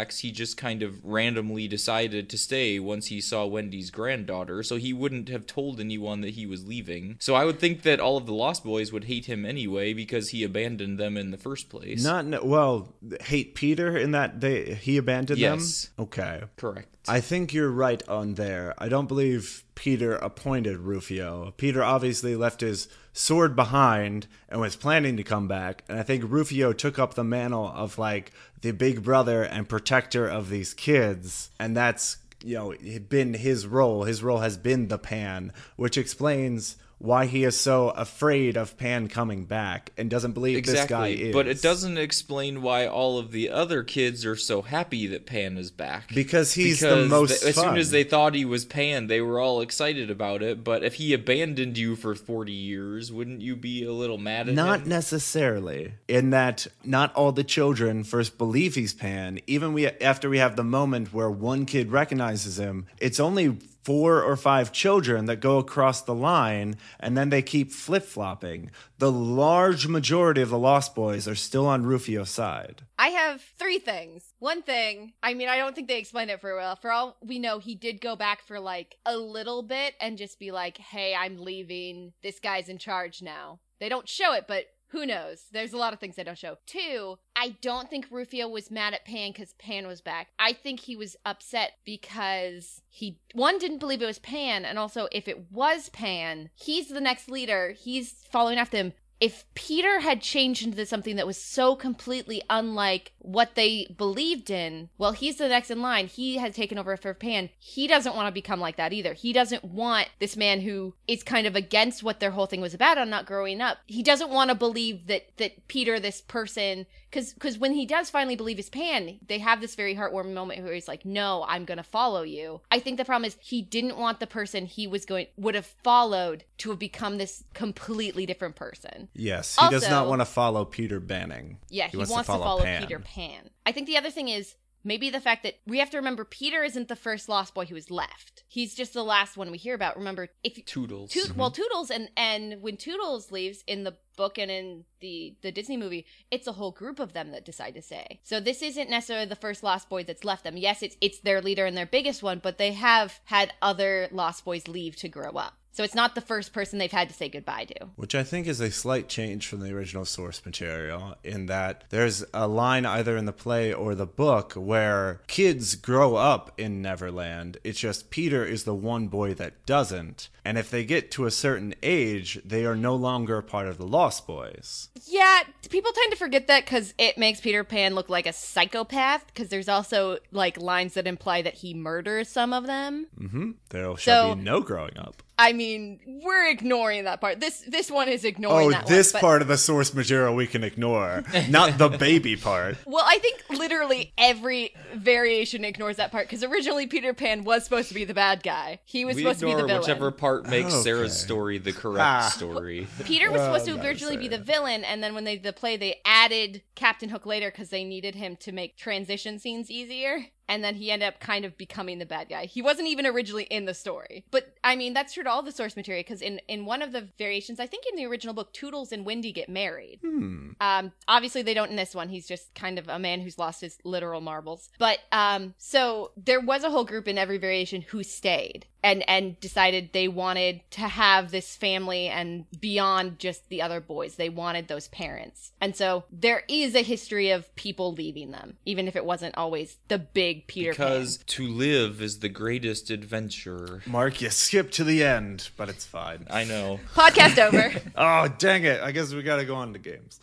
he just kind of randomly decided to stay once he saw Wendy's granddaughter, so he wouldn't have told anyone that he was leaving. So I would think that all of the Lost Boys would hate him anyway because he abandoned them in the first place. Not no- well. Hate Peter in that they he abandoned Yes. them. Okay, correct. I think you're right on there. I don't believe Peter appointed Rufio. Peter obviously left his sword behind and was planning to come back. And I think Rufio took up the mantle of like the big brother and protector of these kids. And that's, you know, been his role. His role has been the Pan, which explains why he is so afraid of Pan coming back and doesn't believe this guy is. but it doesn't explain why all of the other kids are so happy that Pan is back. Because he's the most as soon as they thought he was Pan, they were all excited about it. But if he abandoned you for forty years, wouldn't you be a little mad at Not him? Not necessarily. In that not all the children first believe he's Pan. Even we after we have the moment where one kid recognizes him, it's only four or five children that go across the line and then they keep flip-flopping. The large majority of the Lost Boys are still on Rufio's side. I have three things. One thing, I mean, I don't think they explained it very well. For all we know, he did go back for like a little bit and just be like, hey, I'm leaving. This guy's in charge now. They don't show it, but who knows? There's a lot of things they don't show. Two, I don't think Rufio was mad at Pan because Pan was back. I think he was upset because he, one, didn't believe it was Pan, and also if it was Pan, he's the next leader. He's following after him. If Peter had changed into something that was so completely unlike what they believed in, well, he's the next in line. He has taken over for Pan. He doesn't want to become like that either. He doesn't want this man who is kind of against what their whole thing was about on not growing up. He doesn't want to believe that that Peter, this person, because because when he does finally believe his Pan, they have this very heartwarming moment where he's like, "No, I'm gonna follow you." I think the problem is he didn't want the person he was going would have followed to have become this completely different person. Yes, he does not want to follow Peter Banning. Yeah, he, wants, to follow, Pan. Peter Pan. I think the other thing is maybe the fact that we have to remember Peter isn't the first lost boy who was left. He's just the last one we hear about. Remember, if Toodles. Toot, mm-hmm. well, Toodles and and when Toodles leaves in the book and in the the Disney movie, it's a whole group of them that decide to stay. So this isn't necessarily the first Lost Boy that's left them. Yes, it's it's their leader and their biggest one, but they have had other Lost Boys leave to grow up. So it's not the first person they've had to say goodbye to. Which I think is a slight change from the original source material, in that there's a line either in the play or the book where kids grow up in Neverland. It's just Peter is the one boy that doesn't. And if they get to a certain age, they are no longer a part of the Lost Boys. Yeah, people tend to forget that because it makes Peter Pan look like a psychopath. Because there's also like lines that imply that he murders some of them. Mm-hmm. There shall So- be no growing up. I mean, we're ignoring that part. This this one is ignoring Oh, that this one. but- part of the source material we can ignore, [LAUGHS] not the baby part. Well, I think literally every variation ignores that part because originally Peter Pan was supposed to be the bad guy. He was we supposed to be the villain. whichever part makes Okay. Sarah's story the [LAUGHS] correct Ah. story. Peter was supposed to Oh, originally be the villain, and then when they did the play, they added Captain Hook later because they needed him to make transition scenes easier. And then he ended up kind of becoming the bad guy. He wasn't even originally in the story. But I mean, that's true to all the source material because in, in one of the variations, I think in the original book, Toodles and Wendy get married. Hmm. Um, obviously they don't in this one. He's just kind of a man who's lost his literal marbles. But um, so there was a whole group in every variation who stayed and and decided they wanted to have this family and beyond just the other boys. They wanted those parents. And so there is a history of people leaving them, even if it wasn't always the big Peter Because Pan. to live is the greatest adventure. Mark, you skipped to the end, but it's fine. I know. Podcast over. [LAUGHS] [LAUGHS] Oh, dang it. I guess we got to go on to games.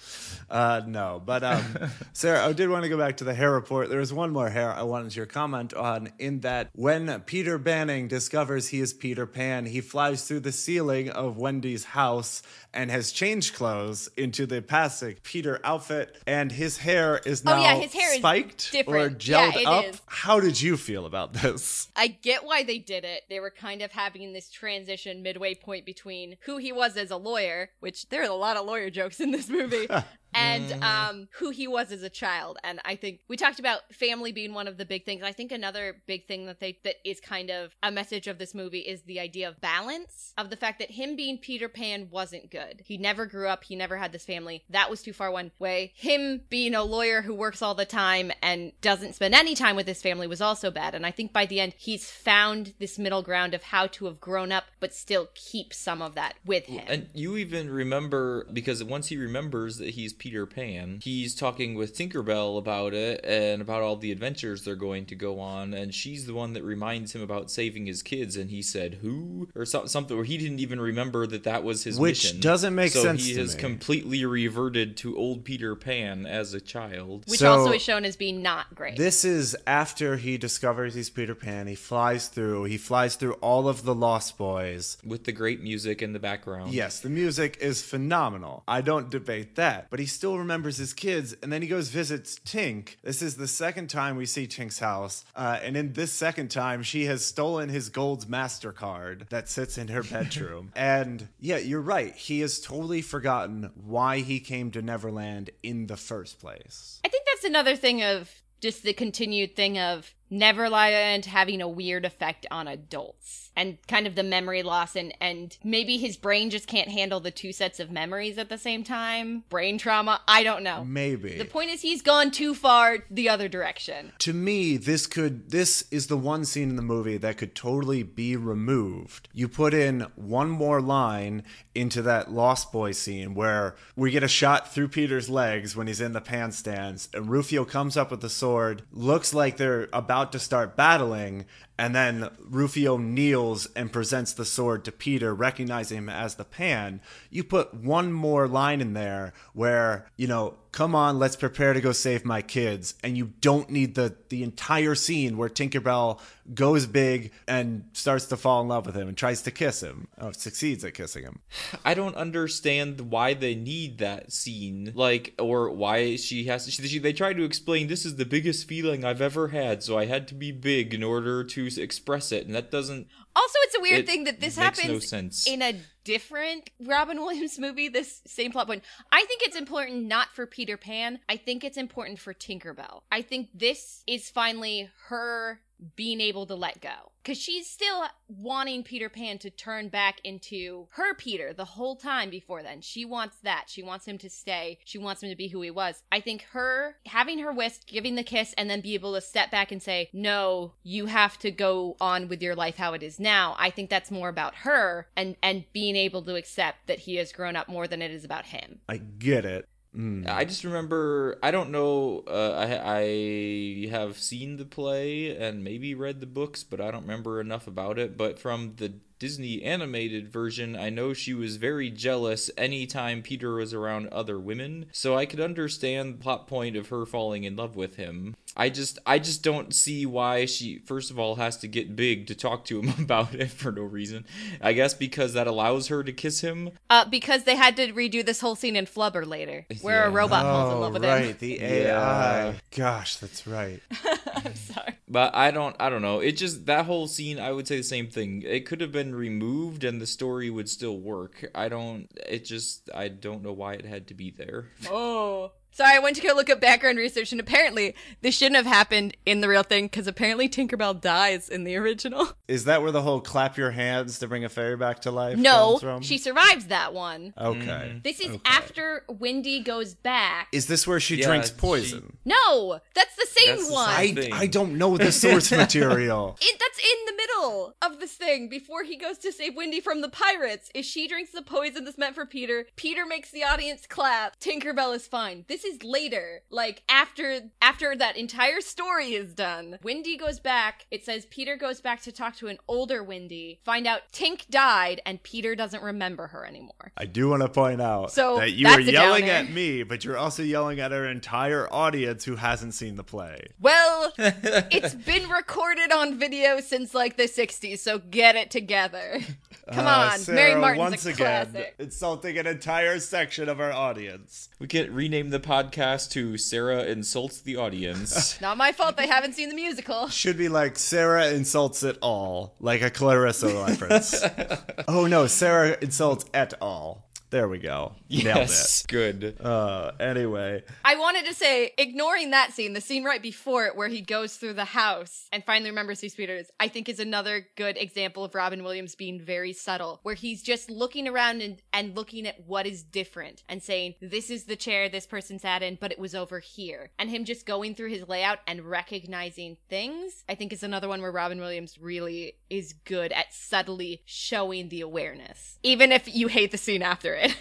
Uh, no, but um, [LAUGHS] Sarah, I did want to go back to the hair report. There was one more hair I wanted your comment on in that when Peter Banning discovers he is Peter Pan, he flies through the ceiling of Wendy's house and has changed clothes into the classic Peter outfit, and his hair is now Oh, yeah, his hair is spiked or different. Yeah, gelled it up. is. How did you feel about this? I get why they did it. They were kind of having this transition midway point between who he was as a lawyer, which there are a lot of lawyer jokes in this movie, [LAUGHS] and um, who he was as a child. And I think we talked about family being one of the big things. I think another big thing that they that is kind of a message of this movie is the idea of balance of the fact that him being Peter Pan wasn't good. He never grew up. He never had this family. That was too far one way. Him being a lawyer who works all the time and doesn't spend any time with his family was also bad. And I think by the end, he's found this middle ground of how to have grown up, but still keep some of that with him. And you even remember because once he remembers that he's Peter Pan, he's talking with Tinkerbell about it and about all the adventures they're going to go on, and she's the one that reminds him about saving his kids. And he said, "Who?" or so- something where he didn't even remember that that was his Which mission. doesn't make so sense he to has me. completely reverted to old Peter Pan as a child. which So- also is shown as being not great. This is after he discovers he's Peter Pan. He flies through. He flies through all of the Lost Boys. with the great music in the background. Yes, the music is phenomenal. I don't debate that. But he still remembers his kids, and then he goes visits Tink. This is the second time we see Tink's house, uh, and in this second time, she has stolen his gold's Mastercard that sits in her [LAUGHS] bedroom. and yeah, you're right. He has totally forgotten why he came to Neverland in the first place. I think that's another thing of just the continued thing of Neverland having a weird effect on adults and kind of the memory loss and and maybe his brain just can't handle the two sets of memories at the same time. Brain trauma, I don't know. Maybe. The point is he's gone too far the other direction. to me this could this is the one scene in the movie that could totally be removed you put in one more line into that lost boy scene where we get a shot through peter's legs when he's in the pan stands and rufio comes up with the sword looks like they're about to start battling And then Rufio kneels and presents the sword to Peter, recognizing him as the pan. You put one more line in there where, you know, come on, let's prepare to go save my kids. And you don't need the the entire scene where Tinkerbell goes big and starts to fall in love with him and tries to kiss him. Oh, succeeds at kissing him. I don't understand why they need that scene, like, or why she has to. She, they try to explain this is the biggest feeling I've ever had, so I had to be big in order to express it, and that doesn't. Also, it's a weird It thing that this happens no in a different Robin [LAUGHS] Williams movie, this same plot point. I think it's important not for Peter Pan. I think it's important for Tinkerbell. I think this is finally her being able to let go. Because she's still wanting Peter Pan to turn back into her Peter the whole time before then. She wants that. She wants him to stay. She wants him to be who he was. I think her having her whisk, giving the kiss, and then be able to step back and say, No, you have to go on with your life how it is now. I think that's more about her and, and being able to accept that he has grown up more than it is about him. I get it. Mm. I just remember. I don't know. Uh, I I have seen the play and maybe read the books, but I don't remember enough about it. But from the Disney animated version, I know she was very jealous anytime Peter was around other women. So I could understand the plot point of her falling in love with him. I just I just don't see why she first of all has to get big to talk to him [LAUGHS] about it for no reason. I guess because that allows her to kiss him. Uh, because they had to redo this whole scene in Flubber later, where a Yeah. robot falls in Oh, love with right, him. the Yeah. AI. Gosh, that's right. [LAUGHS] I'm sorry. But I don't I don't know. It just that whole scene I would say the same thing. It could have been removed and the story would still work. I don't it just I don't know why it had to be there. Oh. Sorry, I went to go look up background research, and apparently this shouldn't have happened in the real thing because apparently Tinkerbell dies in the [LAUGHS] original. Is that where the whole clap your hands to bring a fairy back to life No, comes from? she survives that one. Okay. Mm. This is Okay. after Wendy goes back. Is this where she Yeah, drinks she- poison? no, that's the same That's the one. I, same thing. I don't know the source [LAUGHS] material. It, that's in the middle of this thing before he goes to save Wendy from the pirates. Is she drinks the poison that's meant for Peter? Peter makes the audience clap. Tinkerbell is fine. This is later, like after after that entire story is done. Wendy goes back. It says Peter goes back to talk to an older Wendy. Find out Tink died and Peter doesn't remember her anymore. I do want to point out So, that you are yelling downer. at me, but you're also yelling at our entire audience who hasn't seen the play. Well, [LAUGHS] it's been recorded on video since like the 60s, so get it together. [LAUGHS] Come Uh, on, Sarah, Mary Martin's once a again, classic. insulting an entire section of our audience. We can't rename the podcast to Sarah insults the audience. [LAUGHS] Not my fault they haven't seen the musical. Should be like Sarah insults it all, like a Clarissa reference. [LAUGHS] oh no, Sarah insults et al. There we go. yes. Good. Nailed it. Uh, anyway, I wanted to say, ignoring that scene, the scene right before it where he goes through the house and finally remembers who Peter is, I think is another good example of Robin Williams being very subtle, where he's just looking around and, and looking at what is different and saying, this is the chair this person sat in, but it was over here. And him just going through his layout and recognizing things, I think is another one where Robin Williams really is good at subtly showing the awareness, even if you hate the scene after it it.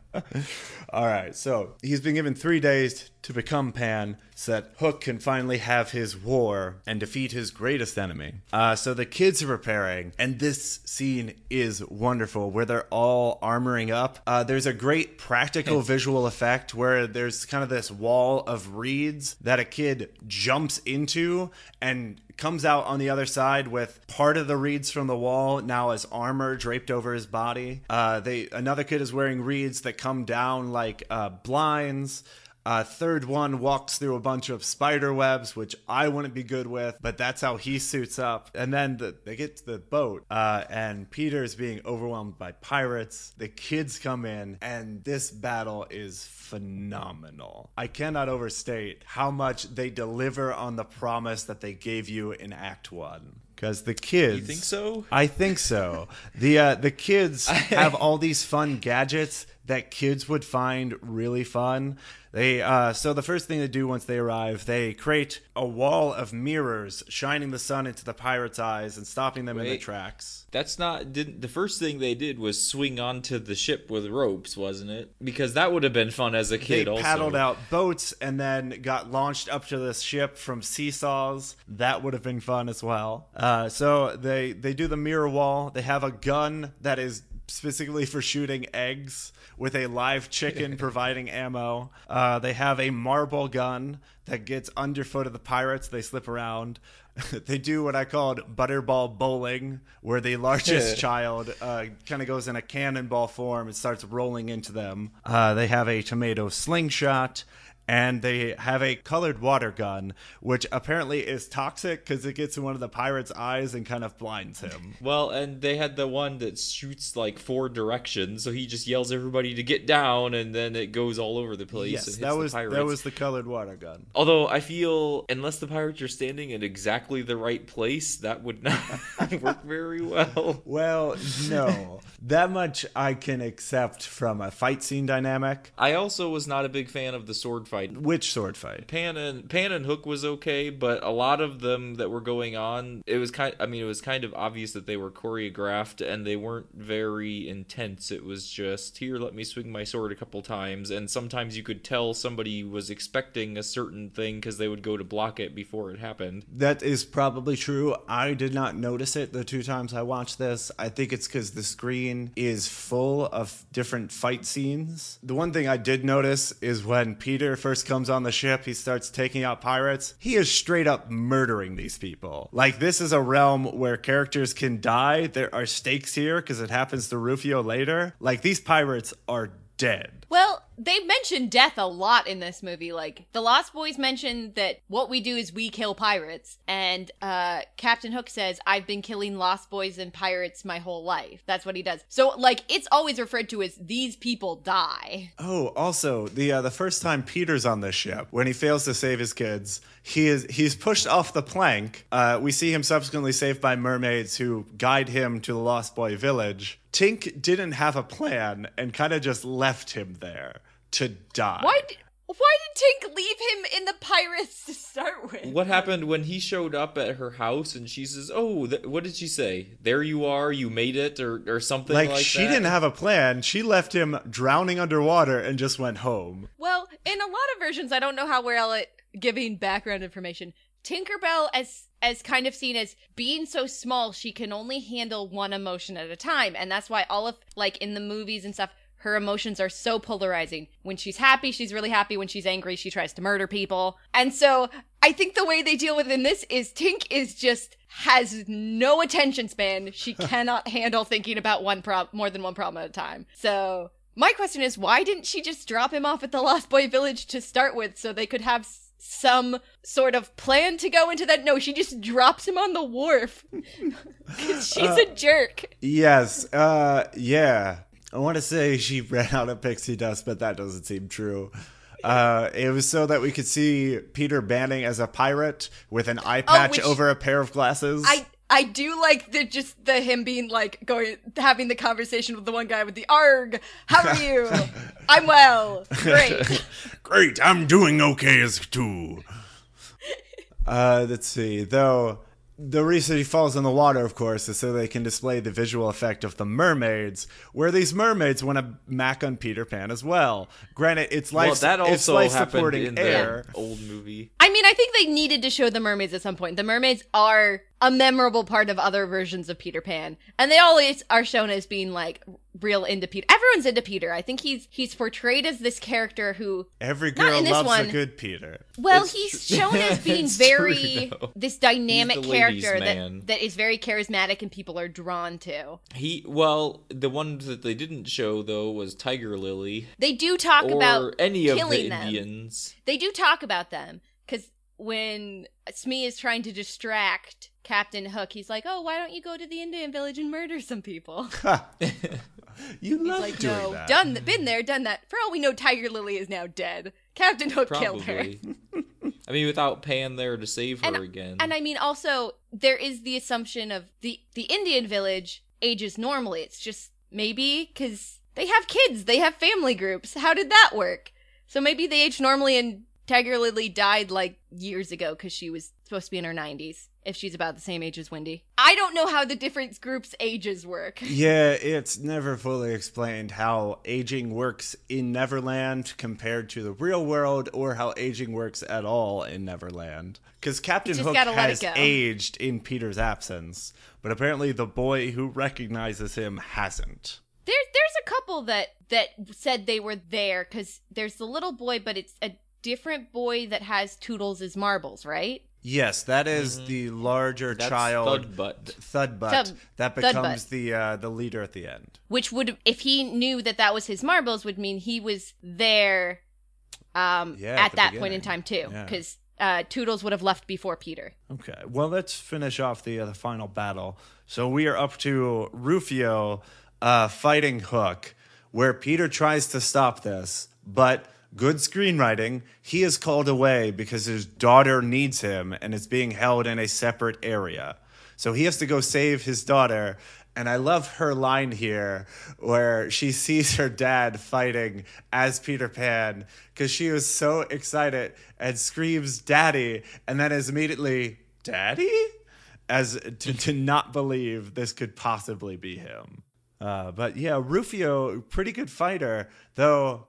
[LAUGHS] [LAUGHS] All right, so he's been given three days to become Pan so that Hook can finally have his war and defeat his greatest enemy. Uh, so the kids are preparing, and this scene is wonderful where they're all armoring up. Uh, there's a great practical visual effect where there's kind of this wall of reeds that a kid jumps into and comes out on the other side with part of the reeds from the wall now as armor draped over his body. Uh, they another kid is wearing reeds that come down like uh, blinds. Uh, third one walks through a bunch of spider webs, which I wouldn't be good with, but that's how he suits up. And then the, they get to the boat, uh, and Peter is being overwhelmed by pirates. The kids come in, and this battle is phenomenal. I cannot overstate how much they deliver on the promise that they gave you in Act One. Because the kids, You think so? I think so. The uh, the kids [LAUGHS] have all these fun gadgets that kids would find really fun. They uh, so the first thing they do once they arrive, they create a wall of mirrors shining the sun into the pirates' eyes and stopping them in their tracks. That's not didn't the first thing they did was swing onto the ship with ropes, wasn't it? Because that would have been fun as a They kid. also. paddled out boats and then got launched up to this ship from seesaws. That would have been fun as well. Uh, so they they do the mirror wall. They have a gun that is specifically for shooting eggs with a live chicken [LAUGHS] providing ammo. Uh, they have a marble gun that gets underfoot of the pirates. They slip around. [LAUGHS] they do what I called butterball bowling, where the largest [LAUGHS] child uh, kind of goes in a cannonball form and starts rolling into them. Uh, they have a tomato slingshot. And they have a colored water gun, which apparently is toxic because it gets in one of the pirate's eyes and kind of blinds him. [LAUGHS] Well, and they had the one that shoots like four directions, so he just yells everybody to get down, and then it goes all over the place. yes, and hits that was that was the colored water gun. Although I feel, unless the pirates are standing in exactly the right place, that would not [LAUGHS] work very well. Well, no, that much I can accept from a fight scene dynamic. I also was not a big fan of the sword fight. Which sword fight? Pan and Pan and Hook was okay, but a lot of them that were going on, it was kind. I mean, it was kind of obvious that they were choreographed and they weren't very intense. It was just here, let me swing my sword a couple times, and sometimes you could tell somebody was expecting a certain thing because they would go to block it before it happened. That is probably true. I did not notice it the two times I watched this. I think it's because the screen is full of different fight scenes. The one thing I did notice is when Peter first comes on the ship, he starts taking out pirates. He is straight up murdering these people. Like, this is a realm where characters can die. There are stakes here because it happens to Rufio later. Like, these pirates are dead. Well, they mention death a lot in this movie. Like the Lost Boys mention that what we do is we kill pirates, and uh, Captain Hook says, "I've been killing Lost Boys and pirates my whole life." That's what he does. So, like, it's always referred to as these people die. Oh, also the uh, the first time Peter's on this ship, when he fails to save his kids, he is he's pushed off the plank. Uh, we see him subsequently saved by mermaids who guide him to the Lost Boy village. Tink didn't have a plan and kind of just left him there to die. Why? d why did Tink leave him in the pirates to start with? What happened when he showed up at her house and she says, "Oh, th- what did she say? There you are, you made it," or or something Like, like, she that? didn't have a plan. She left him drowning underwater and just went home. Well, in a lot of versions, I don't know how well at giving background information. Tinkerbell as as kind of seen as being so small, she can only handle one emotion at a time, and that's why all of like in the movies and stuff, her emotions are so polarizing. When she's happy, she's really happy. When she's angry, she tries to murder people. And so I think the way they deal with it in this is Tink is just has no attention span. She [LAUGHS] cannot handle thinking about one prob more than one problem at a time. So my question is, why didn't she just drop him off at the [LAUGHS] Lost Boy Village to start with, so they could have some sort of plan to go into that? No, she just drops him on the wharf. [LAUGHS] she's a jerk. Yes, uh, yeah. I want to say she [LAUGHS] ran out of pixie dust, but that doesn't seem true. Uh, it was so that we could see Peter Banning as a pirate with an eye patch which- over a pair of glasses. I I do like the just the him being like going having the conversation with the one guy with the arg. How are you? [LAUGHS] I'm well. Great. [LAUGHS] Great, I'm doing okay as too. Uh, let's see. Though the reason he falls in the water, of course, is so they can display the visual effect of the mermaids, where these mermaids want to mac on Peter Pan as well. Granted, it's well, life. that it's also life happened supporting in air. the old movie. I mean, I think they needed to show the mermaids at some point. The mermaids are a memorable part of other versions of Peter Pan, and they always are shown as being like real into Peter. Everyone's into Peter. I think he's he's portrayed as this character who Every Not girl in this loves one. a good Peter. Well, It's he's tr- shown as [LAUGHS] being very true, this dynamic He's the ladies' character that that is very charismatic and people are drawn to. He well, the one that they didn't show though was Tiger Lily They do talk or about any of the killing them. Indians. They do talk about them because when Smee is trying to distract Captain Hook, he's like, "Oh, why don't you go to the Indian village and murder some people?" [LAUGHS] You He's love like, doing "No, that. done, been there, done that." For all we know, Tiger Lily is now dead. Captain Hook killed her. [LAUGHS] I mean, without paying there to save her And- again. And I mean, also there is the assumption of the the Indian village ages normally. It's just maybe because they have kids, they have family groups. How did that work? So maybe they age normally and Tiger Lily died like years ago because she was supposed to be in her 90s if she's about the same age as Wendy. I don't know how the different groups' ages work. [LAUGHS] Yeah, it's never fully explained how aging works in Neverland compared to the real world or how aging works at all in Neverland. Because Captain Hook gotta let it has aged in Peter's absence, but apparently the boy who recognizes him hasn't. There, there's a couple that that said they were there because there's the little boy, but it's a different boy that has Toodles as marbles, right? Yes, that is the larger That's child Thudbutt. Thud- that Thudbutt. becomes the uh, the leader at the end. Which would, if he knew that that was his marbles, would mean he was there um, Yeah, at, at the that point in time too, Yeah. because uh, Toodles would have left before Peter. Okay, well, let's finish off the uh, the final battle. So we are up to Rufio uh, fighting Hook, where Peter tries to stop this, but good screenwriting, he is called away because his daughter needs him and is being held in a separate area. So he has to go save his daughter. And I love her line here where she sees her dad fighting as Peter Pan because she was so excited and screams, Daddy, and then is immediately, Daddy? As to, to not believe this could possibly be him. Uh, but yeah, Rufio, pretty good fighter, though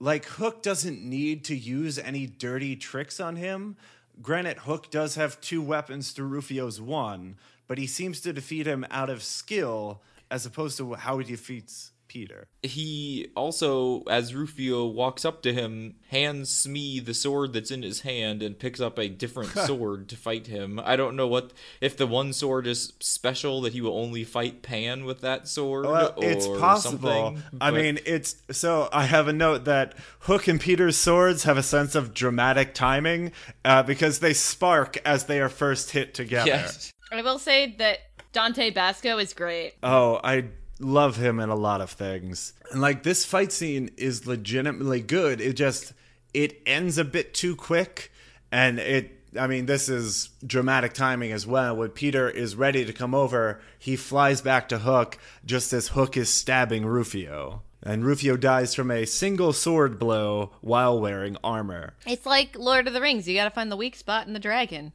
like Hook doesn't need to use any dirty tricks on him. Granted, Hook does have two weapons to Rufio's one, but he seems to defeat him out of skill as opposed to how he defeats Peter. He also, as Rufio walks up to him, hands Smee the sword that's in his hand and picks up a different [LAUGHS] sword to fight him. I don't know what if the one sword is special that he will only fight Pan with that sword. Well, it's possible. something, I mean, it's so. I have a note that Hook and Peter's swords have a sense of dramatic timing uh, because they spark as they are first hit together. yes. I will say that Dante Basco is great. Oh, I love him in a lot of things. And like this fight scene is legitimately good. It just it ends a bit too quick and it I mean, this is dramatic timing as well. When Peter is ready to come over, he flies back to Hook just as Hook is stabbing Rufio. And Rufio dies from a single sword blow while wearing armor. It's like Lord of the Rings. You got to find the weak spot in the dragon.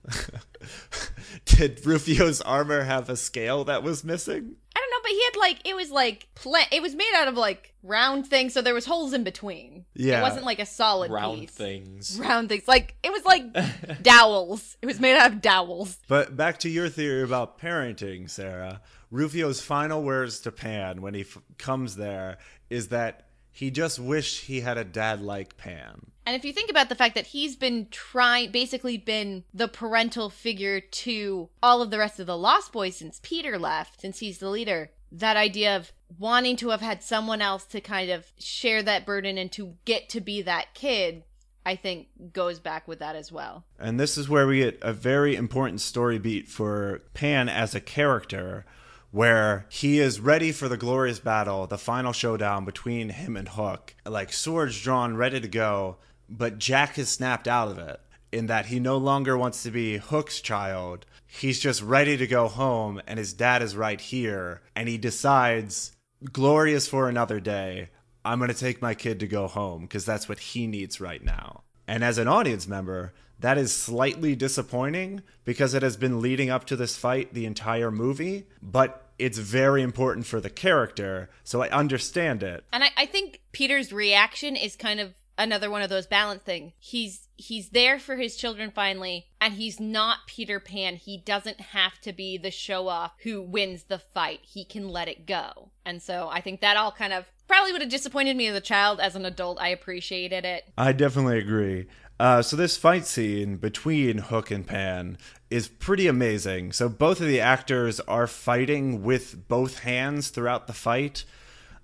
[LAUGHS] Did Rufio's armor have a scale that was missing? I but he had like it was like pla- it was made out of like round things, so there was holes in between. Yeah. it wasn't like a solid Round piece. things. Round things, like it was like [LAUGHS] dowels. It was made out of dowels. But back to your theory about parenting, Sarah. Rufio's final words to Pan when he f- comes there is that he just wished he had a dad like Pan. And if you think about the fact that he's been trying, basically been the parental figure to all of the rest of the Lost Boys since Peter left, since he's the leader, that idea of wanting to have had someone else to kind of share that burden and to get to be that kid, I think goes back with that as well. And this is where we get a very important story beat for Pan as a character, where he is ready for the glorious battle, the final showdown between him and Hook. Like swords drawn, ready to go, but Jack has snapped out of it in that he no longer wants to be Hook's child. He's just ready to go home, and his dad is right here, and he decides, glorious for another day. I'm going to take my kid to go home because that's what he needs right now. And as an audience member, that is slightly disappointing because it has been leading up to this fight the entire movie, but it's very important for the character, so I understand it. And I, I think Peter's reaction is kind of another one of those balance thing. He's he's there for his children finally, and he's not Peter Pan. He doesn't have to be the show off who wins the fight. He can let it go. And so I think that all kind of probably would have disappointed me as a child. As an adult, I appreciated it. I definitely agree. Uh, so this fight scene between Hook and Pan is pretty amazing. So both of the actors are fighting with both hands throughout the fight.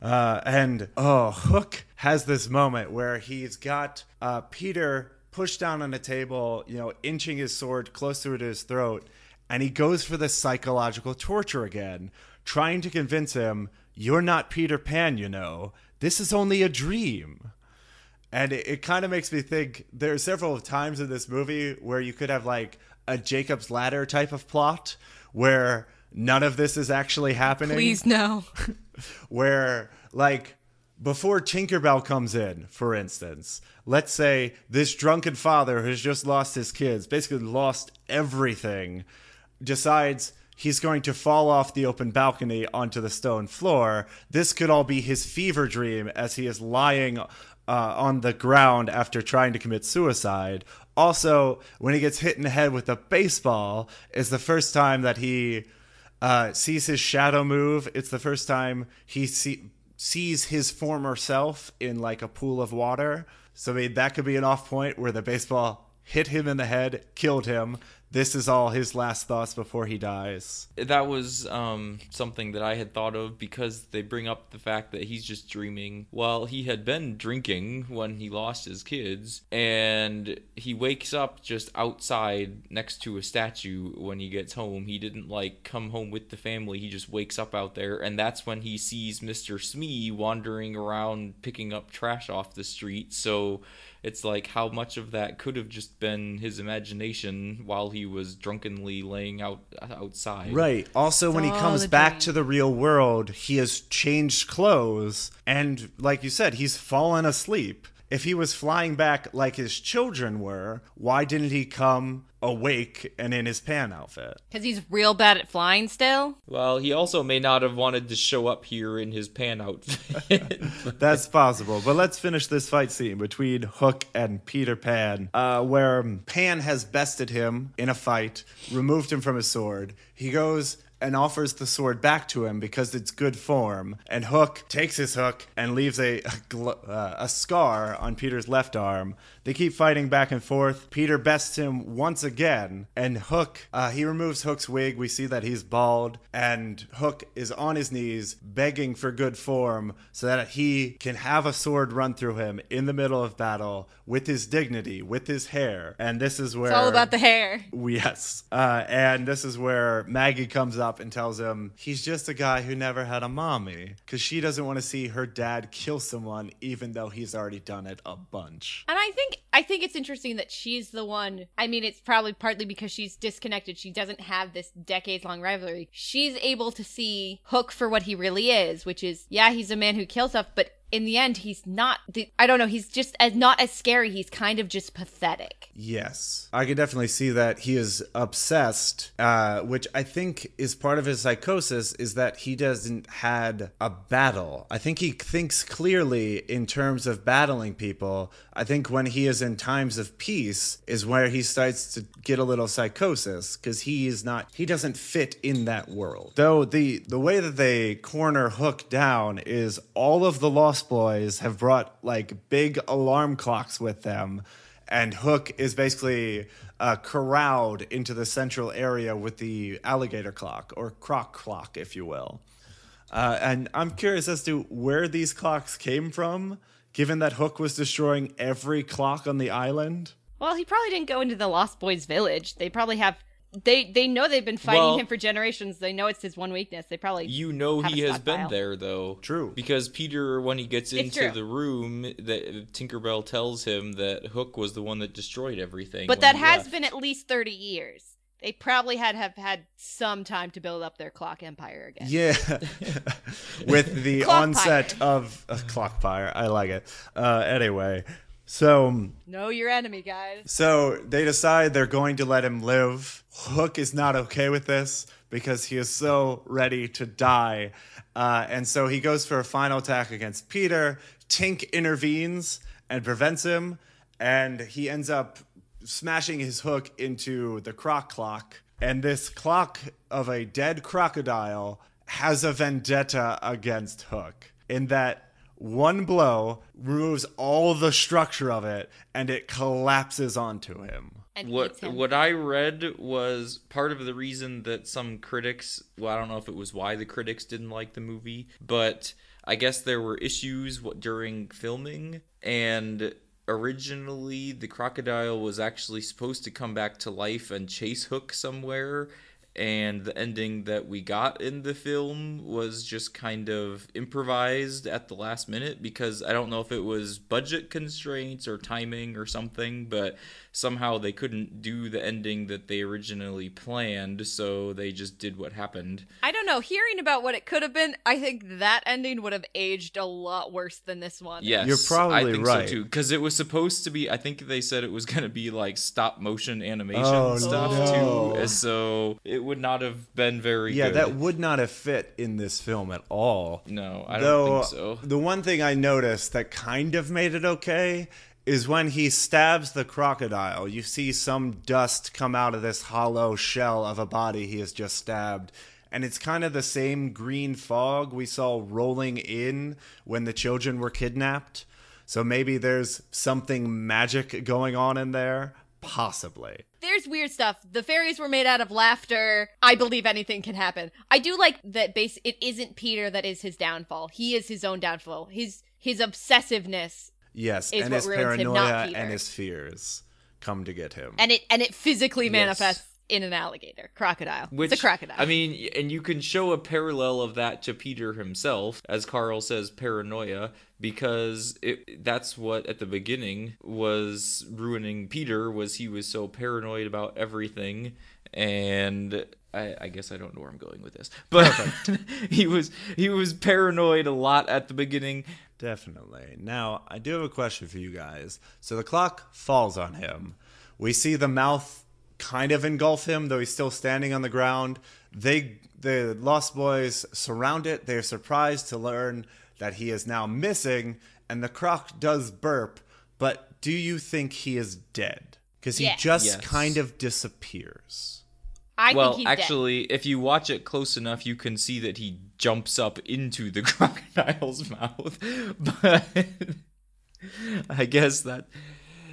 Uh, and oh, Hook has this moment where he's got uh, Peter pushed down on a table, you know, inching his sword closer to his throat, and he goes for the psychological torture again, trying to convince him, "You're not Peter Pan, you know. This is only a dream." And it, it kind of makes me think there are several times in this movie where you could have like a Jacob's Ladder type of plot where none of this is actually happening Please no. [LAUGHS] where like before Tinkerbell comes in, for instance, let's say this drunken father has just lost his kids, basically lost everything, decides he's going to fall off the open balcony onto the stone floor. This could all be his fever dream as he is lying uh, on the ground after trying to commit suicide. Also, when he gets hit in the head with a baseball, is the first time that he uh, sees his shadow move. It's the first time he see- sees his former self in like a pool of water. So I mean, that could be an off point where the baseball hit him in the head, killed him. This is all his last thoughts before he dies. That was um, something that I had thought of because they bring up the fact that he's just dreaming. Well, he had been drinking when he lost his kids, and he wakes up just outside next to a statue when he gets home. He didn't like come home with the family, he just wakes up out there, and that's when he sees Mr. Smee wandering around picking up trash off the street. So it's like how much of that could have just been his imagination while he was drunkenly laying out outside. Right. Also, when he comes back to the real world, he has changed clothes. And like you said, he's fallen asleep. If he was flying back like his children were, why didn't he come awake and in his pan outfit? Because he's real bad at flying still. Well, he also may not have wanted to show up here in his pan outfit. [LAUGHS] [LAUGHS] That's possible. But let's finish this fight scene between Hook and Peter Pan, uh, where Pan has bested him in a fight, removed him from his sword. He goes and offers the sword back to him because it's good form. And Hook takes his hook and leaves a a, gl- uh, a scar on Peter's left arm. They keep fighting back and forth. Peter bests him once again, and Hook uh, he removes Hook's wig. We see that he's bald, and Hook is on his knees begging for good form so that he can have a sword run through him in the middle of battle with his dignity, with his hair. And this is where It's all about the hair. [LAUGHS] Yes. Uh, and this is where Maggie comes up and tells him he's just a guy who never had a mommy because she doesn't want to see her dad kill someone, even though he's already done it a bunch. And I think I think it's interesting that she's the one. I mean, it's probably partly because she's disconnected. She doesn't have this decades long rivalry. She's able to see Hook for what he really is, which is yeah, he's a man who kills stuff, but in the end, he's not. The, I don't know. He's just as not as scary. He's kind of just pathetic. Yes. I can definitely see that he is obsessed, uh, which I think is part of his psychosis, is that he doesn't had a battle. I think he thinks clearly in terms of battling people. I think when he is in times of peace is where he starts to get a little psychosis because he is not he doesn't fit in that world. Though the the way that they corner Hook down is all of the Lost Boys have brought like big alarm clocks with them and Hook is basically uh, corralled into the central area with the alligator clock or croc clock, if you will. Uh, and I'm curious as to where these clocks came from, given that Hook was destroying every clock on the island. Well, he probably didn't go into the Lost Boys village. They probably have. They they know they've been fighting Well- him for generations. They know it's his one weakness. They probably You know have he a has been there though. True. Because Peter when he gets It's into true. the room that Tinkerbell tells him that Hook was the one that destroyed everything. But that has left. been at least 30 years. They probably had have had some time to build up their clock empire again. Yeah, [LAUGHS] with the Clockpire. onset of uh, Clockpire, I like it. Uh, anyway, so Know your enemy, guys. So they decide they're going to let him live. Hook is not okay with this because he is so ready to die. Uh, and so he goes for a final attack against Peter. Tink intervenes and prevents him. And he ends up smashing his hook into the croc clock. And this clock of a dead crocodile has a vendetta against Hook in that one blow removes all the structure of it and it collapses onto him. And What him. what I read was part of the reason that some critics, well, I don't know if it was why the critics didn't like the movie, but I guess there were issues what- during filming, and originally the crocodile was actually supposed to come back to life and chase Hook somewhere, and the ending that we got in the film was just kind of improvised at the last minute because I don't know if it was budget constraints or timing or something, but somehow they couldn't do the ending that they originally planned, so they just did what happened. I don't know. Hearing about what it could have been, I think that ending would have aged a lot worse than this one. Yes, You're probably I think right. so too. Because it was supposed to be. I think they said it was going to be like stop motion animation Oh, stuff no. too. So it would not have been very. Yeah, good. that would not have fit in this film at all. No, I don't think so. the one thing I noticed that kind of made it okay is when he stabs the crocodile. You see some dust come out of this hollow shell of a body he has just stabbed. And it's kind of the same green fog we saw rolling in when the children were kidnapped. So maybe there's something magic going on in there. Possibly. There's weird stuff. The fairies were made out of laughter. I believe anything can happen. I do like that base it isn't Peter that is his downfall. He is his own downfall. His his obsessiveness Yes, and his him, paranoia Peter. and his fears come to get him. and it and it physically Yes. Manifests in an alligator. Crocodile. Which, it's a crocodile. I mean, and you can show a parallel of that to Peter himself, as Carl says, paranoia, because it, that's what at the beginning was ruining Peter. Was he was so paranoid about everything, and I, I guess I don't know where I'm going with this, but [LAUGHS] he was he was paranoid a lot at the beginning. Definitely. Now, I do have a question for you guys. So the clock falls on him. We see the mouth kind of engulf him, though he's still standing on the ground. They, the Lost Boys, surround it. They're surprised to learn that he is now missing, and the croc does burp. But do you think he is dead? Because he Yes. just Yes. kind of disappears. I well, think he's dead. actually, if you watch it close enough, you can see that he jumps up into the [LAUGHS] crocodile's mouth. [LAUGHS] But I guess that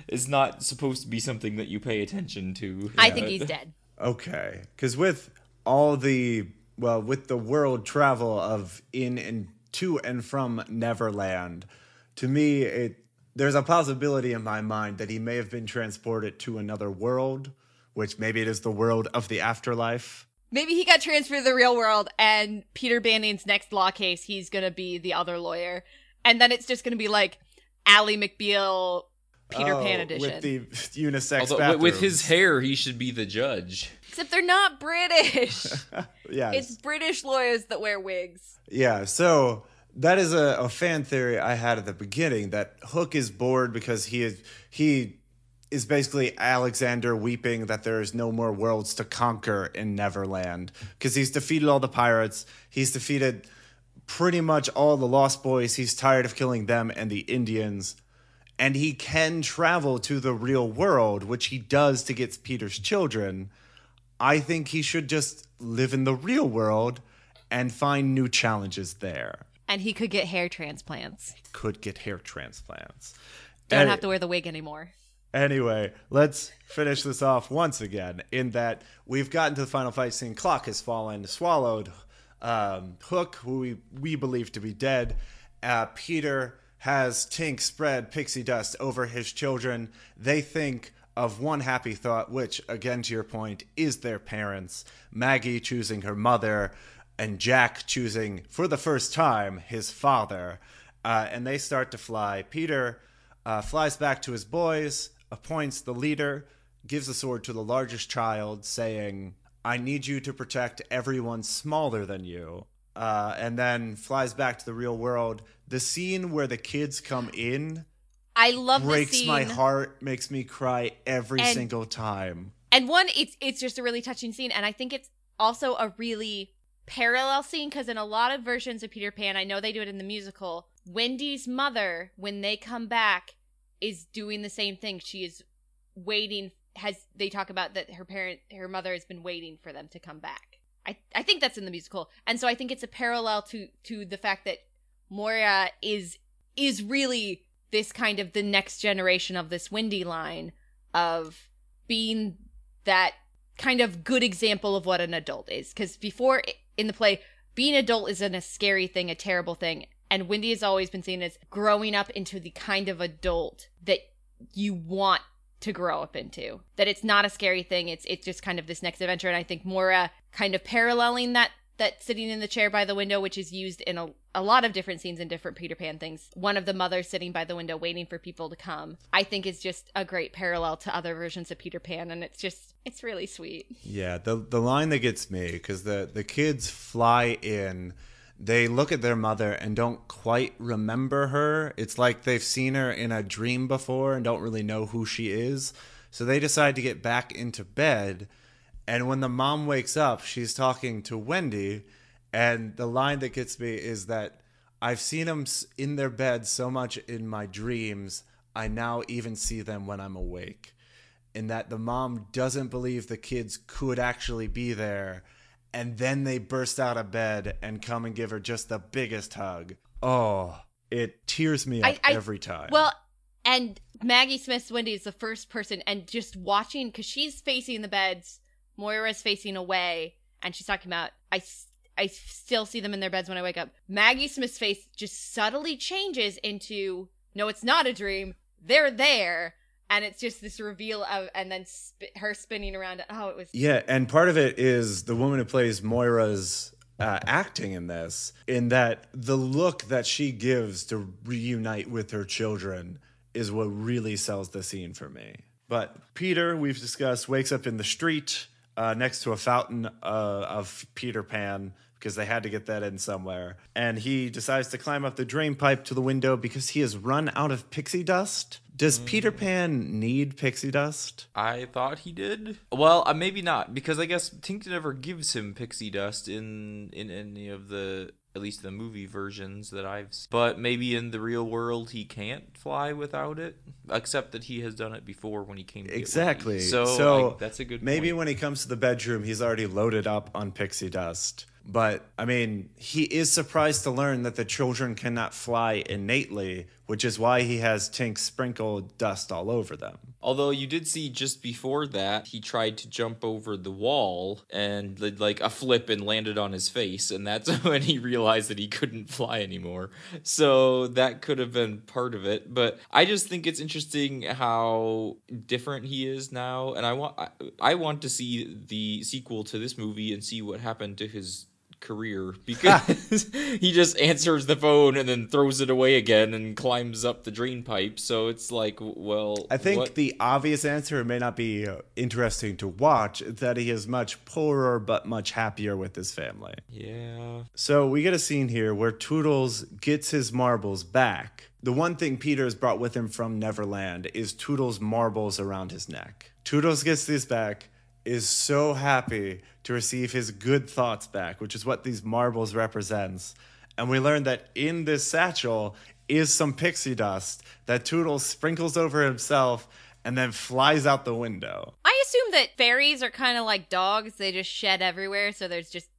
is not supposed to be something that you pay attention to. I think he's dead. Okay, because with all the well, with the world travel of in and to and from Neverland, to me, it there's a possibility in my mind that he may have been transported to another world, which maybe it is the world of the afterlife. Maybe he got transferred to the real world, and Peter Banning's next law case, he's gonna be the other lawyer, and then it's just gonna be like Ally McBeal, Peter Oh, Pan edition. with the [LAUGHS] unisex Although wi- with his hair, he should be the judge. Except they're not British. [LAUGHS] yeah, it's British lawyers that wear wigs. Yeah, so that is a, a fan theory I had at the beginning that Hook is bored because he is he is basically Alexander weeping that there is no more worlds to conquer in Neverland because he's defeated all the pirates. He's defeated pretty much all the Lost Boys. He's tired of killing them and the Indians. And he can travel to the real world, which he does to get Peter's children. I think he should just live in the real world and find new challenges there. And he could get hair transplants. Could get hair transplants. Don't Any- have to wear the wig anymore. Anyway, let's finish this off once again. In that we've gotten to the final fight scene. Clock has fallen, swallowed. Um, Hook, who we, we believe to be dead. Uh, Peter has Tink spread pixie dust over his children. They think of one happy thought, which, again, to your point, is their parents. Maggie choosing her mother, and Jack choosing, for the first time, his father. Uh, and they start to fly. Peter uh, flies back to his boys, appoints the leader, gives the sword to the largest child, saying, I need you to protect everyone smaller than you. Uh, and then flies back to the real world. The scene where the kids come in I love the breaks my heart, makes me cry every And- single time. And one, it's it's just a really touching scene, and I think it's also a really parallel scene because in a lot of versions of Peter Pan, I know they do it in the musical. Wendy's mother, when they come back, is doing the same thing. She is waiting. Has they talk about that her parent, her mother, has been waiting for them to come back. I I think that's in the musical, and so I think it's a parallel to to the fact that Moira is is really this kind of the next generation of this Wendy line of being that kind of good example of what an adult is. Because before in the play, being adult isn't a scary thing, a terrible thing. And Wendy has always been seen as growing up into the kind of adult that you want to grow up into. That it's not a scary thing. It's it's just kind of this next adventure. And I think Moira kind of paralleling that that sitting in the chair by the window, which is used in a, a lot of different scenes in different Peter Pan things. One of the mothers sitting by the window waiting for people to come, I think is just a great parallel to other versions of Peter Pan, and it's just it's really sweet. Yeah, the the line that gets me because the the kids fly in, they look at their mother and don't quite remember her. It's like they've seen her in a dream before and don't really know who she is. So they decide to get back into bed. And when the mom wakes up, she's talking to Wendy. And the line that gets me is that I've seen them in their bed so much in my dreams, I now even see them when I'm awake. And that the mom doesn't believe the kids could actually be there. And then they burst out of bed and come and give her just the biggest hug. Oh, it tears me up I- I- every time. Well, and Maggie Smith's Wendy is the first person, and just watching because she's facing the beds, Moira's facing away, and she's talking about I, I still see them in their beds when I wake up. Maggie Smith's face just subtly changes into no, it's not a dream. They're there, and it's just this reveal of, and then sp- her spinning around. Oh, it was Yeah, and part of it is the woman who plays Moira's uh, acting in this, in that the look that she gives to reunite with her children is what really sells the scene for me. But Peter, we've discussed, wakes up in the street uh, next to a fountain uh, of Peter Pan because they had to get that in somewhere. And he decides to climb up the drain pipe to the window because he has run out of pixie dust. Does Peter Pan need pixie dust? I thought he did. Well, uh, maybe not because I guess Tink never gives him pixie dust in in any of the at least the movie versions that I've. s- But maybe in the real world he can't fly without it, except that he has done it before when he came. To Exactly. So, so I- that's a good. Maybe point. when he comes to the bedroom, he's already loaded up on pixie dust. But I mean, he is surprised to learn that the children cannot fly innately, which is why he has Tink sprinkle dust all over them. Although you did see just before that, he tried to jump over the wall and did like a flip and landed on his face, and that's [LAUGHS] when he realized that he couldn't fly anymore. So that could have been part of it. But I just think it's interesting how different he is now, and I want I, I want to see the sequel to this movie and see what happened to his career because [LAUGHS] he just answers the phone and then throws it away again and climbs up the drain pipe. So it's like, well, I think what- the obvious answer may not be uh, interesting to watch, that he is much poorer but much happier with his family. Yeah. So we get a scene here where Toodles gets his marbles back. The one thing Peter has brought with him from Neverland is Toodles' marbles around his neck. Toodles gets these back, is so happy to receive his good thoughts back, which is what these marbles represents. And we learn that in this satchel is some pixie dust that Toodles sprinkles over himself and then flies out the window. I assume that fairies are kind of like dogs. They just shed everywhere. So there's just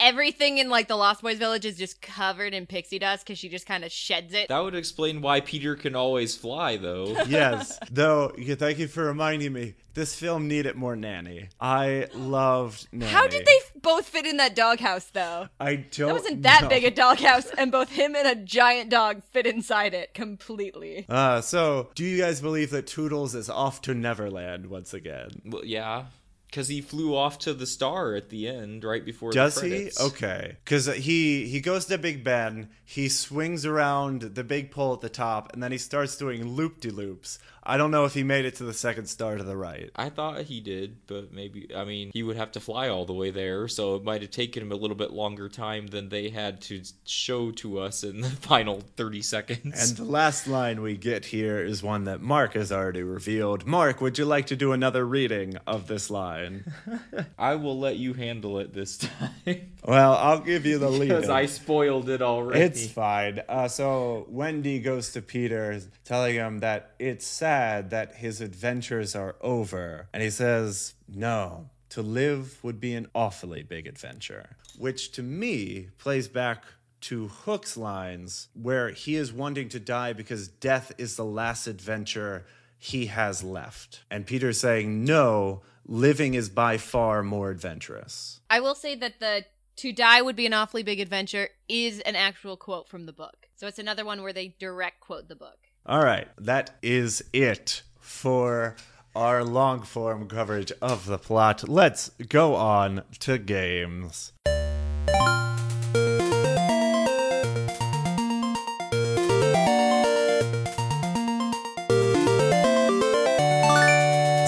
everything in like the Lost Boys village is just covered in pixie dust because she just kind of sheds it. That would explain why Peter can always fly, though. [LAUGHS] yes. Though, thank you for reminding me. This film needed more nanny. I loved nanny. How did they both fit in that doghouse though? I don't. That wasn't that know. big a doghouse, and both him and a giant dog fit inside it completely. Uh, so, do you guys believe that Toodles is off to Neverland once again? well, yeah. Because he flew off to the star at the end, right before Does the he? Okay. Because he he goes to Big Ben, he swings around the big pole at the top, and then he starts doing loop de loops. I don't know if he made it to the second star to the right. I thought he did, but maybe, I mean, he would have to fly all the way there, so it might have taken him a little bit longer time than they had to show to us in the [LAUGHS] final 30 seconds. And the last line we get here is one that Mark has already revealed. Mark, would you like to do another reading of this line? [LAUGHS] I will let you handle it this time. [LAUGHS] Well, I'll give you the lead. Because I spoiled it already. It's fine. Uh, so Wendy goes to Peter, telling him that it's sad that his adventures are over. And he says, No, to live would be an awfully big adventure. Which to me plays back to Hook's lines, where he is wanting to die because death is the last adventure he has left. And Peter's saying, No, living is by far more adventurous. I will say that the "to die would be an awfully big adventure" is an actual quote from the book. So it's another one where they direct quote the book. All right, that is it for our long form coverage of the plot, let's go on to games.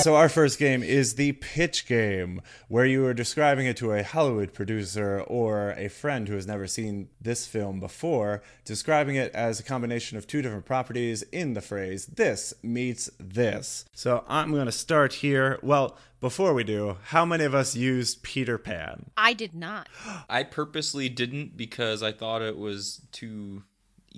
So our first game is the pitch game, where you are describing it to a Hollywood producer or a friend who has never seen this film before, describing it as a combination of two different properties in the phrase "this meets this." So I'm going to start here. Well, before we do, how many of us used Peter Pan? I did not. I purposely didn't because I thought it was too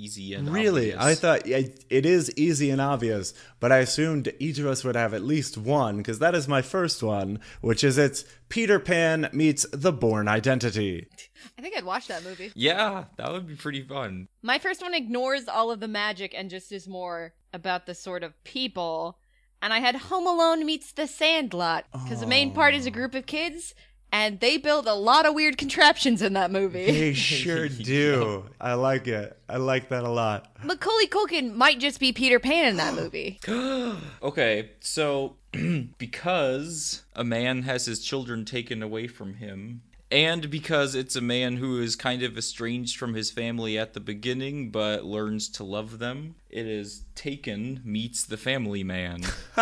easy and Really? obvious. I thought it it is easy and obvious, but I assumed each of us would have at least one because that is my first one, which is it's Peter Pan meets the Bourne Identity. [LAUGHS] I think I'd watch that movie. Yeah, that would be pretty fun. My first one ignores all of the magic and just is more about the sort of people. And I had Home Alone meets The Sandlot because the main part is a group of kids and they build a lot of weird contraptions in that movie. They sure [LAUGHS] do. I like it. I like that a lot. Macaulay Culkin might just be Peter Pan in that movie. [GASPS] [GASPS] Okay, so [CLEARS THROAT] because a man has his children taken away from him, and because it's a man who is kind of estranged from his family at the beginning but learns to love them, it is Taken meets the family man. [LAUGHS]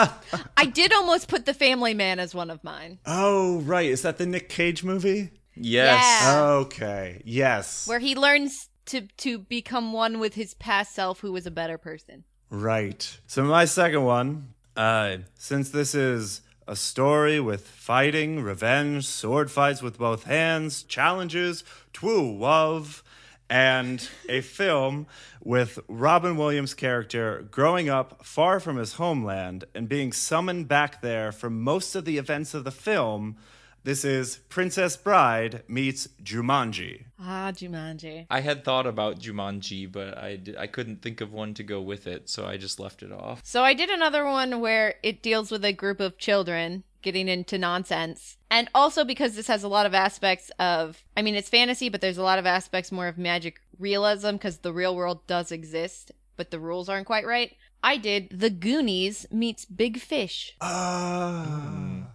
I did almost put The Family Man as one of mine, Oh, right. Is that the Nick Cage movie? Yes. Yeah. Okay. Yes. where he learns to to become one with his past self who was a better person. Right. So my second one, uh, since this is a story with fighting, revenge, sword fights with both hands, challenges, true love, and a film with Robin Williams' character growing up far from his homeland and being summoned back there for most of the events of the film. This is Princess Bride meets Jumanji. Ah, Jumanji. I had thought about Jumanji, but I, I couldn't think of one to go with it, so I just left it off. So I did another one where it deals with a group of children getting into nonsense. And also because this has a lot of aspects of I mean it's fantasy, but there's a lot of aspects more of magic realism because the real world does exist, but the rules aren't quite right. I did The Goonies meets Big Fish. Ah,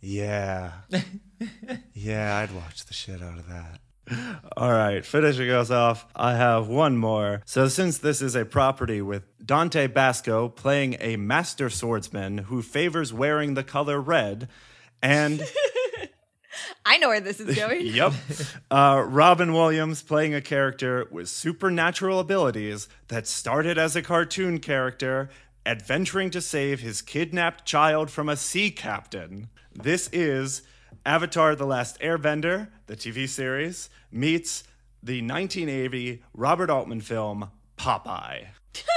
yeah. [LAUGHS] yeah, I'd watch the shit out of that. All right, finishing us off, I have one more. So, since this is a property with Dante Basco playing a master swordsman who favors wearing the color red, and [LAUGHS] I know where this is going. [LAUGHS] yep, uh, Robin Williams playing a character with supernatural abilities that started as a cartoon character, adventuring to save his kidnapped child from a sea captain. This is Avatar The Last Airbender, the TV series, meets the 1980 Robert Altman film Popeye. [LAUGHS]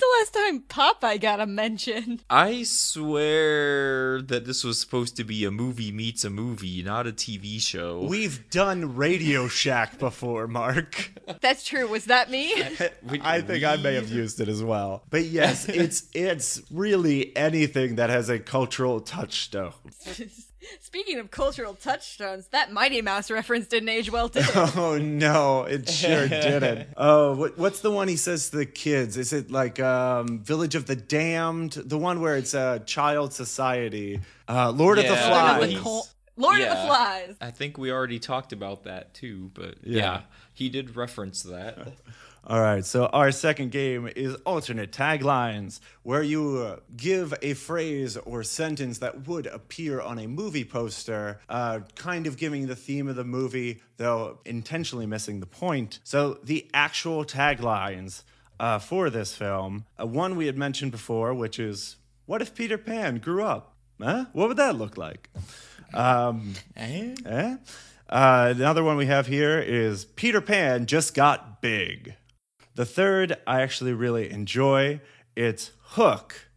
When's the last time Popeye got a mention? I swear that this was supposed to be a movie meets a movie, not a TV show. We've done Radio Shack before, Mark. [LAUGHS] That's true. Was that me? [LAUGHS] We- I think I may have used it as well. But yes, [LAUGHS] it's it's really anything that has a cultural touchstone. Speaking of cultural touchstones, that Mighty Mouse reference didn't age well too. [LAUGHS] Oh no, it sure [LAUGHS] didn't. Oh, what, what's the one he says to the kids? Is it like um, Village of the Damned? The one where it's a child society? Uh, Lord of the Yeah. Lord of Flies. the Col- Lord of the Flies. I think we already talked about that too, but Yeah. yeah, he did reference that. All right, so our second game is alternate taglines, where you uh, give a phrase or sentence that would appear on a movie poster, uh, kind of giving the theme of the movie, though intentionally missing the point. So the actual taglines uh, for this film, uh, one we had mentioned before, which is, "What if Peter Pan grew up? Huh? What would that look like?" Um, [LAUGHS] Eh? Eh? Uh, another one we have here is Peter Pan just got big. The third I actually really enjoy. It's Hook,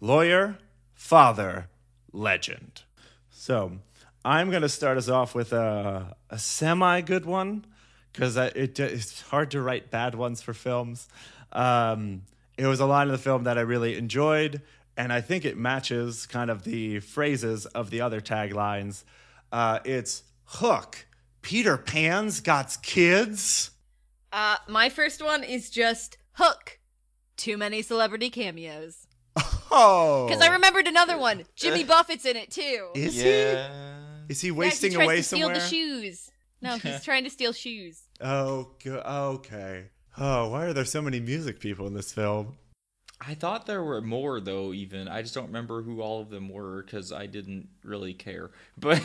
lawyer, father, legend. So I'm going to start us off with a, a semi good one because it, it's hard to write bad ones for films. Um, it was a line of the film that I really enjoyed, and I think it matches kind of the phrases of the other taglines. Uh, it's Hook, Peter Pan's got kids. Uh, my first one is just Hook. Too many celebrity cameos. Oh, Because I remembered another one. Jimmy [LAUGHS] Buffett's in it too. Is yeah. he? Is he Yeah, wasting he tries away to steal somewhere? the shoes. No, he's [LAUGHS] trying to steal shoes. Oh, go- okay. Oh, why are there so many music people in this film? I thought there were more though. Even I just don't remember who all of them were because I didn't really care. [LAUGHS] But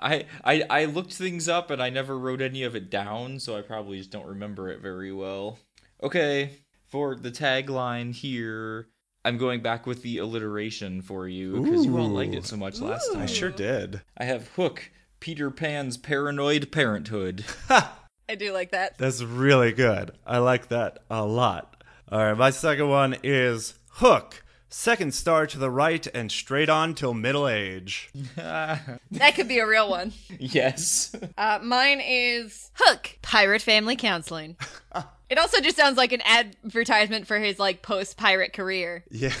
I, I I looked things up and I never wrote any of it down, so I probably just don't remember it very well. Okay, for the tagline here, I'm going back with the alliteration for you because you all liked it so much last time. I sure did. I have Hook, Peter Pan's paranoid parenthood. I do like that. That's really good. I like that a lot. All right, my second one is Hook. Second star to the right and straight on till middle age. [LAUGHS] That could be a real one. yes. [LAUGHS] Uh, mine is Hook, Pirate Family Counseling. [LAUGHS] it also just sounds like an advertisement for his like post pirate career. Yeah.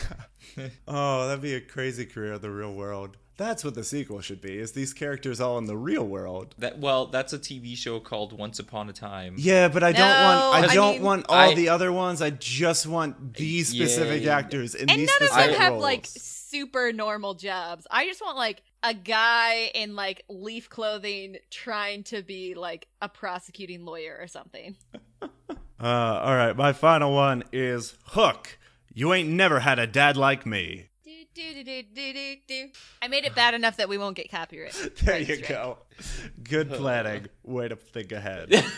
oh, that'd be a crazy career in the real world. That's what the sequel should be. Is these characters all in the real world? That well, that's a TV show called Once Upon a Time. Yeah, but I don't No, want. I I don't mean- want all I- the other ones. I just want these specific Yeah. actors in And these none of specific them have roles. like super normal jobs. I just want like a guy in like leaf clothing trying to be like a prosecuting lawyer or something. [LAUGHS] Uh, all right, my final one is Hook. You ain't never had a dad like me. I made it bad enough that we won't get copyright. [LAUGHS] There you right? go. Good planning. Way to think ahead. [LAUGHS]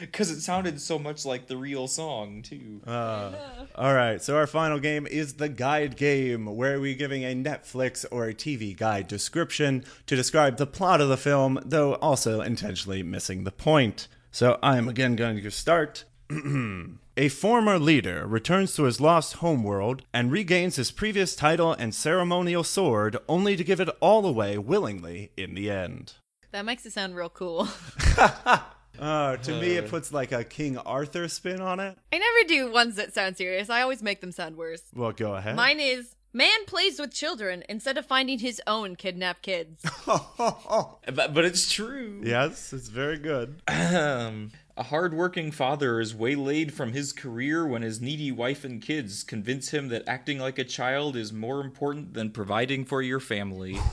Because it sounded so much like the real song too. Uh, all right, so our final game is the guide game, where we're giving a Netflix or a TV guide description to describe the plot of the film, though also intentionally missing the point. So I'm again going to start. [CLEARS THROAT] A former leader returns to his lost homeworld and regains his previous title and ceremonial sword, only to give it all away willingly in the end. That makes it sound real cool. [LAUGHS] [LAUGHS] Uh, to me, it puts like a King Arthur spin on it. I never do ones that sound serious. I always make them sound worse. Well, go ahead. Mine is man plays with children instead of finding his own kidnapped kids. [LAUGHS] But, but it's true. yes, it's very good. Um, a hardworking father is waylaid from his career when his needy wife and kids convince him that acting like a child is more important than providing for your family. [LAUGHS]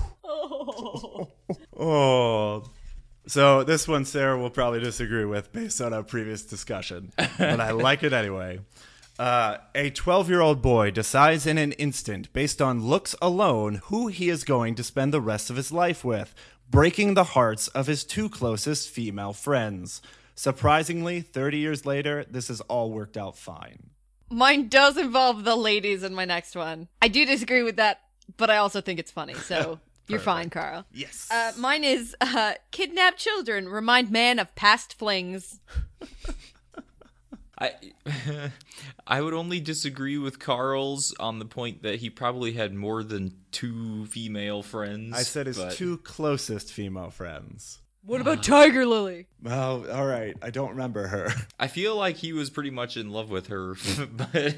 Oh. So this one Sarah will probably disagree with based on our previous discussion, but I like it anyway. Uh, a 12 year old boy decides in an instant, based on looks alone, who he is going to spend the rest of his life with, breaking the hearts of his two closest female friends. Surprisingly, 30 years later, this has all worked out fine. Mine does involve the ladies in my next one. I do disagree with that, but I also think it's funny. [LAUGHS] So you're fine, Carl. Yes. Uh, mine is uh, kidnapped children remind man of past flings. [LAUGHS] I I would only disagree with Carl's on the point that he probably had more than two female friends. I said his but- two closest female friends. What about uh, Tiger Lily? Well, all right. I don't remember her. [LAUGHS] I feel like he was pretty much in love with her, [LAUGHS] but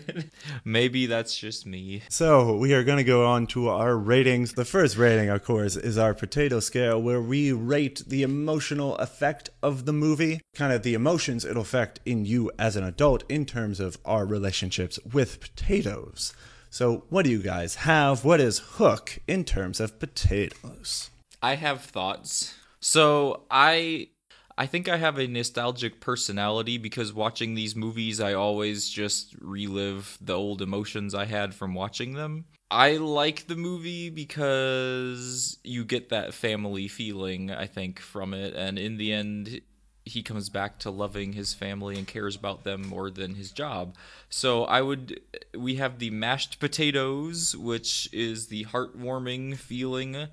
maybe that's just me. So we are going to go on to our ratings. The first rating, of course, is our potato scale, where we rate the emotional effect of the movie, kind of the emotions it'll affect in you as an adult in terms of our relationships with potatoes. So, what do you guys have? What is Hook in terms of potatoes? I have thoughts. So I I think I have a nostalgic personality because watching these movies I always just relive the old emotions I had from watching them. I like the movie because you get that family feeling, I think, from it and in the end he comes back to loving his family and cares about them more than his job. So I would we have the mashed potatoes, which is the heartwarming feeling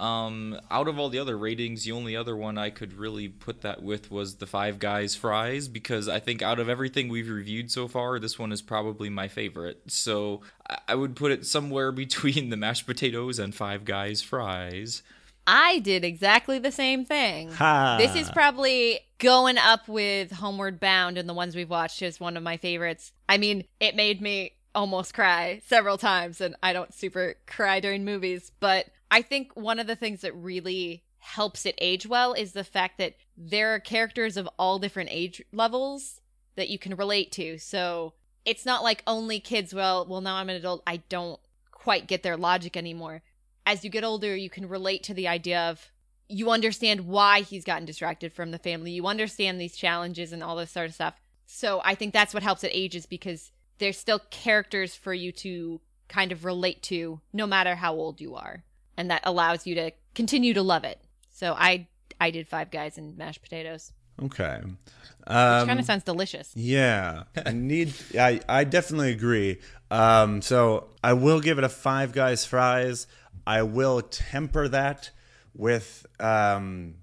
um, out of all the other ratings, the only other one I could really put that with was the Five Guys fries because I think out of everything we've reviewed so far, this one is probably my favorite. So I- I would put it somewhere [LAUGHS] between the mashed potatoes and Five Guys fries. I did exactly the same thing. Ha! This is probably going up with Homeward Bound and the ones we've watched is one of my favorites. I mean, it made me almost cry several times, and I don't super cry during movies, but I think one of the things that really helps it age well is the fact that there are characters of all different age levels that you can relate to. So it's not like only kids, well, well, now I'm an adult, I don't quite get their logic anymore. As you get older, you can relate to the idea of you understand why he's gotten distracted from the family. You understand these challenges and all this sort of stuff. So I think that's what helps it ages because there's still characters for you to kind of relate to no matter how old you are. And that allows you to continue to love it. So I I did five guys and mashed potatoes. Okay. Which Um, kind of sounds delicious. Yeah, I [LAUGHS] need. I I definitely agree. Um, so I will give it a five guys fries. I will temper that with. Um,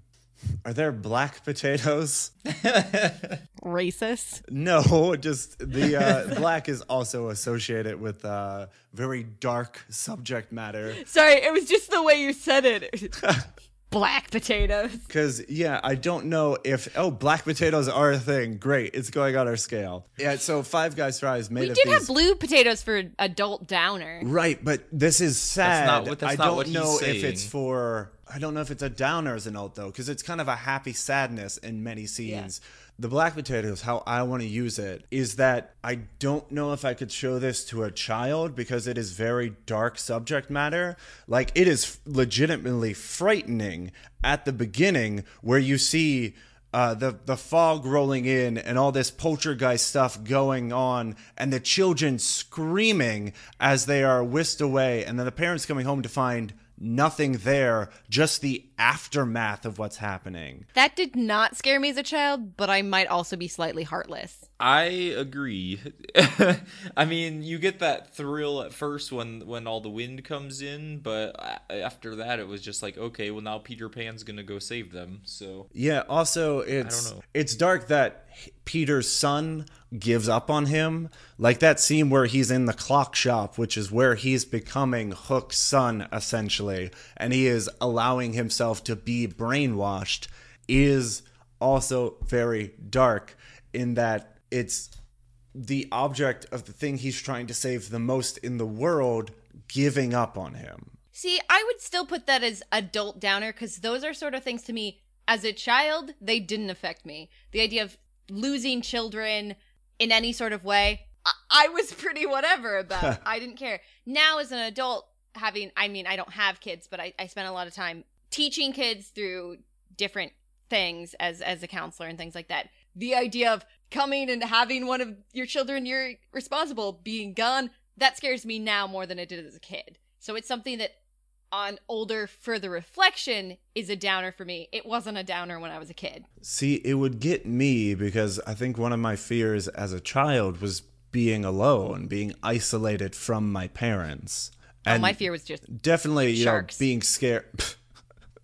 are there black potatoes? [LAUGHS] Racist. No, just the uh, black is also associated with uh, very dark subject matter. Sorry, it was just the way you said it. [LAUGHS] Black potatoes. Because yeah, I don't know if oh black potatoes are a thing. Great, it's going on our scale. Yeah, so Five Guys fries made We of did these. have blue potatoes for adult downer. Right, but this is sad. not what- that's I don't what he's know if it's for. I don't know if it's a downer as an alt though, because it's kind of a happy sadness in many scenes. The black potatoes, how I want to use it is that I don't know if I could show this to a child because it is very dark subject matter. Like it is legitimately frightening at the beginning where you see uh, the the fog rolling in and all this poltergeist stuff going on, and the children screaming as they are whisked away, and then the parents coming home to find nothing there, just the aftermath of what's happening. That did not scare me as a child, but I might also be slightly heartless. I agree. [LAUGHS] I mean, you get that thrill at first when when all the wind comes in, but after that, it was just like, okay, well now Peter Pan's gonna go save them. So Yeah. Also, it's don't know. it's dark that Peter's son gives up on him. Like that scene where he's in the clock shop, which is where he's becoming Hook's son essentially, and he is allowing himself to be brainwashed, is also very dark in that it's the object of the thing he's trying to save the most in the world giving up on him. See, I would still put that as adult downer because those are sort of things to me as a child, they didn't affect me. The idea of losing children in any sort of way, I, I was pretty whatever [LAUGHS] about. I didn't care. Now, as an adult, having, I mean, I don't have kids, but I, I spent a lot of time teaching kids through different things as as a counselor and things like that. The idea of coming and having one of your children you're responsible being gone, that scares me now more than it did as a kid. So it's something that on older further reflection is a downer for me. It wasn't a downer when I was a kid. See, it would get me because I think one of my fears as a child was being alone, being isolated from my parents. Oh, And my fear was just definitely, you Sharks. know, being scared [LAUGHS]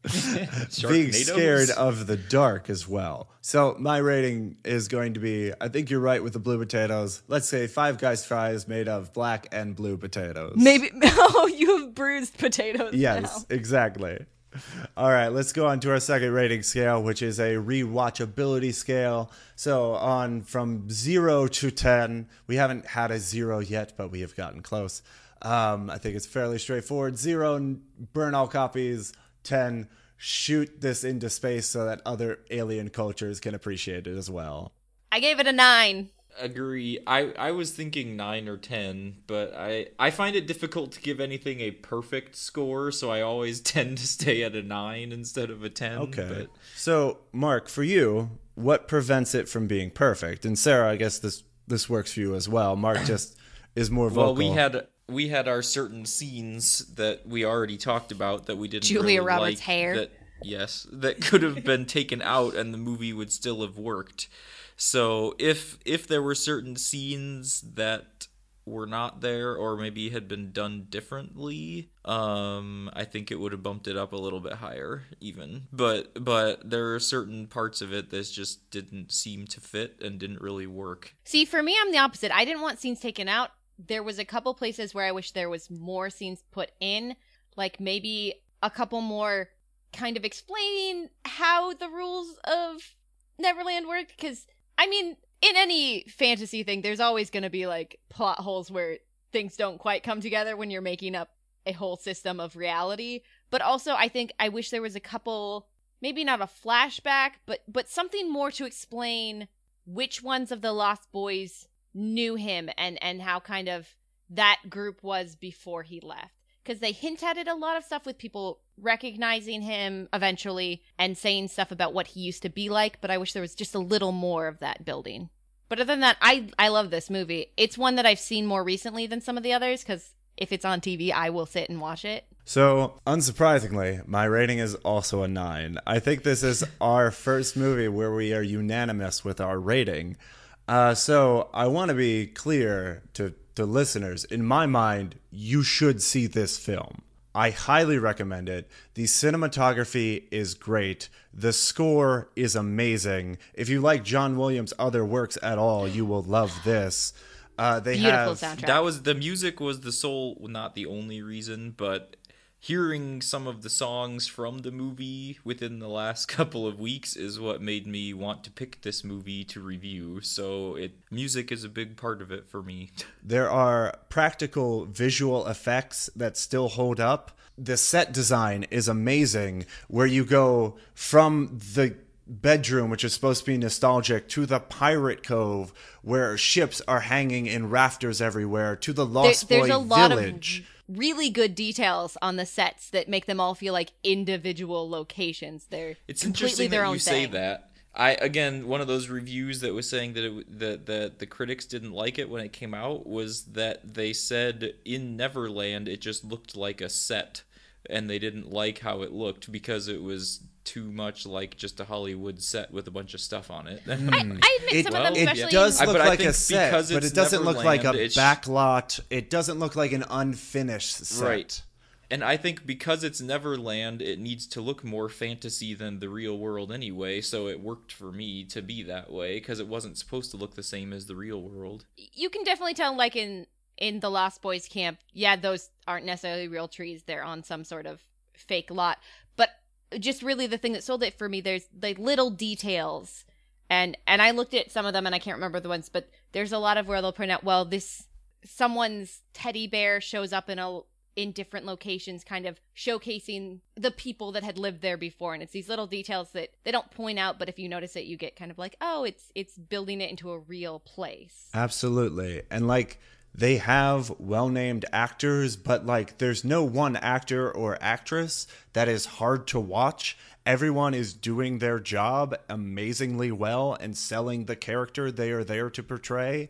[LAUGHS] being scared of the dark as well. So my rating is going to be I think you're right with the blue potatoes. Let's say five guys fries made of black and blue potatoes. maybe. [LAUGHS] Oh, you have bruised potatoes. Yes, exactly. All right, let's go on to our second rating scale, which is a rewatchability scale. So, on from zero to 10, we haven't had a zero yet, but we have gotten close. Um, I think it's fairly straightforward. Zero, burn all copies. 10, shoot this into space so that other alien cultures can appreciate it as well. I gave it a nine. agree. I I was thinking nine or ten, but I I find it difficult to give anything a perfect score, so I always [LAUGHS] tend to stay at a nine instead of a ten. Okay. but- So, Mark, for you, what prevents it from being perfect? And Sarah, I guess this this works for you as well. Mark just is more vocal. Well, we had we had our certain scenes that we already talked about that we didn't Julia really Roberts' like, hair. That, yes, that could have been taken out and the movie would still have worked. So if if there were certain scenes that were not there or maybe had been done differently um i think it would have bumped it up a little bit higher even but but there are certain parts of it that just didn't seem to fit and didn't really work See, for me, I'm the opposite. I didn't want scenes taken out. There was a couple places where I wish there was more scenes put in, like maybe a couple more kind of explaining how the rules of Neverland worked. Because, I mean, in any fantasy thing, there's always going to be like plot holes where things don't quite come together when you're making up a whole system of reality. But also, I think I wish there was a couple, maybe not a flashback, but but something more to explain which ones of the Lost Boys knew him and and how kind of that group was before he left because they hint at it a lot of stuff with people recognizing him eventually and saying stuff about what he used to be like but i wish there was just a little more of that building but other than that i i love this movie it's one that i've seen more recently than some of the others because if it's on tv i will sit and watch it So, unsurprisingly, my rating is also a 9. I think this is our first movie where we are unanimous with our rating. Uh, so, I want to be clear to, to listeners. In my mind, you should see this film. I highly recommend it. The cinematography is great. The score is amazing. If you like John Williams' other works at all, you will love this. Uh, they beautiful have soundtrack That was the music was the sole, not the only reason, but hearing some of the songs from the movie within the last [LAUGHS] couple of weeks is what made me want to pick this movie to review. So it music is a big part of it for me. [LAUGHS] There are practical visual effects that still hold up. The set design is amazing, where you go from the bedroom, which is supposed to be nostalgic, to the pirate cove, where ships are hanging in rafters everywhere, to the There- Lost there's Boy a lot village. Really good details on the sets that make them all feel like individual locations. They're It's completely interesting that you say that. I again, one of those reviews that was saying that it, that that the critics didn't like it when it came out was that they said in Neverland it just looked like a set, and they didn't like how it looked because it was too much like just a Hollywood set with a bunch of stuff on it. Hmm. I, I admit It, some of them, it especially does look I like a set, but it doesn't look like a backlot. It doesn't look like an unfinished set. Right. And I think because it's Neverland, it needs to look more fantasy than the real world anyway. So it worked for me to be that way because it wasn't supposed to look the same as the real world. you can definitely tell, like in in the Lost Boys camp, yeah, those aren't necessarily real trees; they're on some sort of fake lot. But just really, the thing that sold it for me, there's the little details, and and I looked at some of them, and I can't remember the ones, but there's a lot of where they'll point out, well, this someone's teddy bear shows up in a in different locations kind of showcasing the people that had lived there before and it's these little details that they don't point out but if you notice it you get kind of like oh it's it's building it into a real place Absolutely. And like they have well named actors, but like there's no one actor or actress that is hard to watch. Everyone is doing their job amazingly well and selling the character they are there to portray.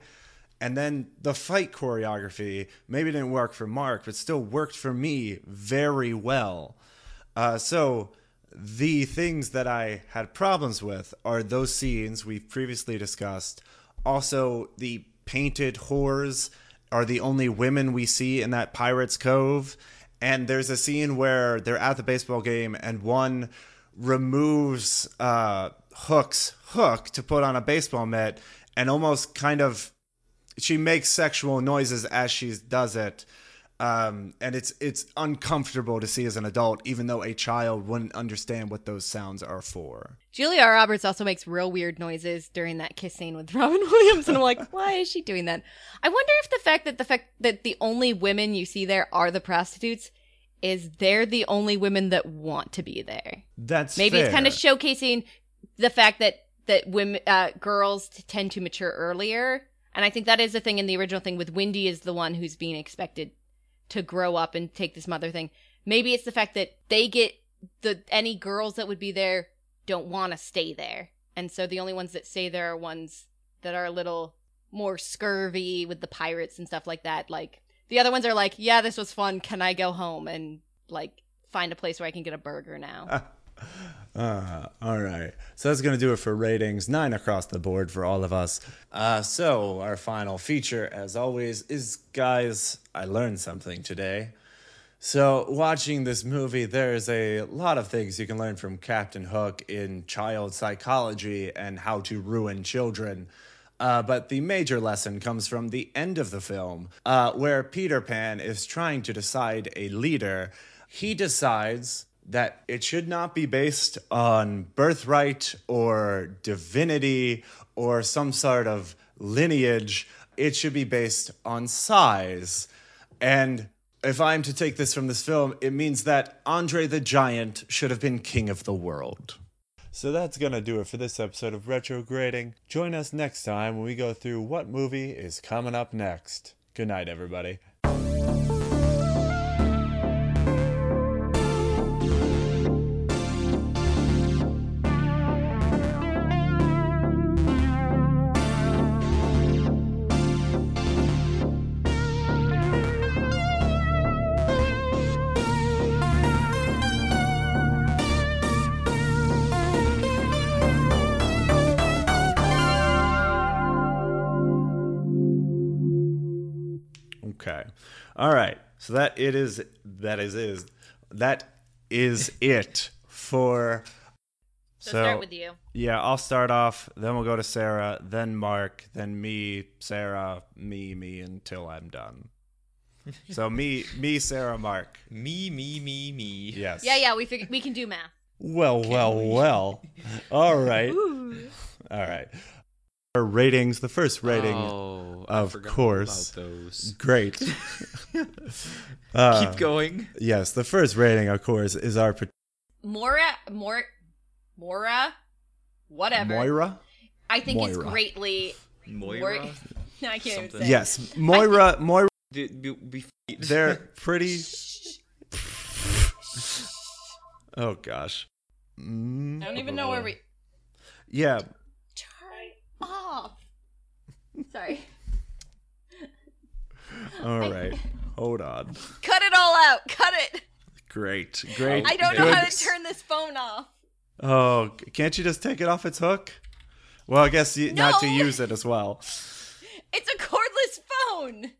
And then the fight choreography maybe didn't work for Mark, but still worked for me very well. Uh, so the things that I had problems with are those scenes we've previously discussed. Also, the painted whores are the only women we see in that Pirates Cove. And there's a scene where they're at the baseball game and one removes uh, Hook's hook to put on a baseball mitt and almost kind of she makes sexual noises as she does it um, and it's it's uncomfortable to see as an adult even though a child wouldn't understand what those sounds are for julia roberts also makes real weird noises during that kiss scene with [LAUGHS] robin williams and i'm like why is she doing that? I wonder if the fact that the fact that the only women you see there are the prostitutes is they're the only women that want to be there. That's maybe it's kind of showcasing the fact that that women uh, girls tend to mature earlier and i think that is the thing in the original thing with wendy is the one who's being expected to grow up and take this mother thing. Maybe it's the fact that they get the any girls that would be there don't want to stay there and so the only ones that stay there are ones that are a little more scurvy with the pirates and stuff like that like the other ones are like yeah this was fun can i go home and like find a place where i can get a burger now Uh, [LAUGHS] all right. So that's going to do it for ratings. Nine across the board for all of us. Uh, so, our final feature, as always, is guys, I learned something today. So, watching this movie, there's a lot of things you can learn from Captain Hook in child psychology and how to ruin children. Uh, but the major lesson comes from the end of the film, uh, where Peter Pan is trying to decide a leader. He decides that it should not be based on birthright or divinity or some sort of lineage. It should be based on size. And if I'm to take this from this film, it means that Andre the Giant should have been king of the world. So that's gonna do it for this episode of Retrograding. Join us next time when we go through what movie is coming up next. Good night, everybody. All right. So that it is that is is that is it for So, start with you. Yeah, I'll start off, then we'll go to Sarah, then Mark, then me, Sarah, me, me until I'm done. So [LAUGHS] me, me, Sarah, Mark. Me, me, me, me. Yes. Yeah, yeah, we fig- we can do math. Well, well, well. All right. [LAUGHS] All right. Our ratings, the first rating. Oh, of course. About those. Great. [LAUGHS] Uh, Keep going. Yes, the first rating, of course, is our pat- Mora, Mor, Mora, whatever. Moira. I think it's greatly. Moira. No, [LAUGHS] I can't even Something. say. Yes, Moira. Moira. Be- be- be- [LAUGHS] They're pretty. Oh gosh. Mm, I don't even know where we. yeah. Off. Sorry. All right. Hold on. Cut it all out. Cut it. Great. Great. I don't know Good. how to turn this phone off. Oh, can't you just take it off its hook? Well, I guess you, not to use it as well. It's a cordless phone.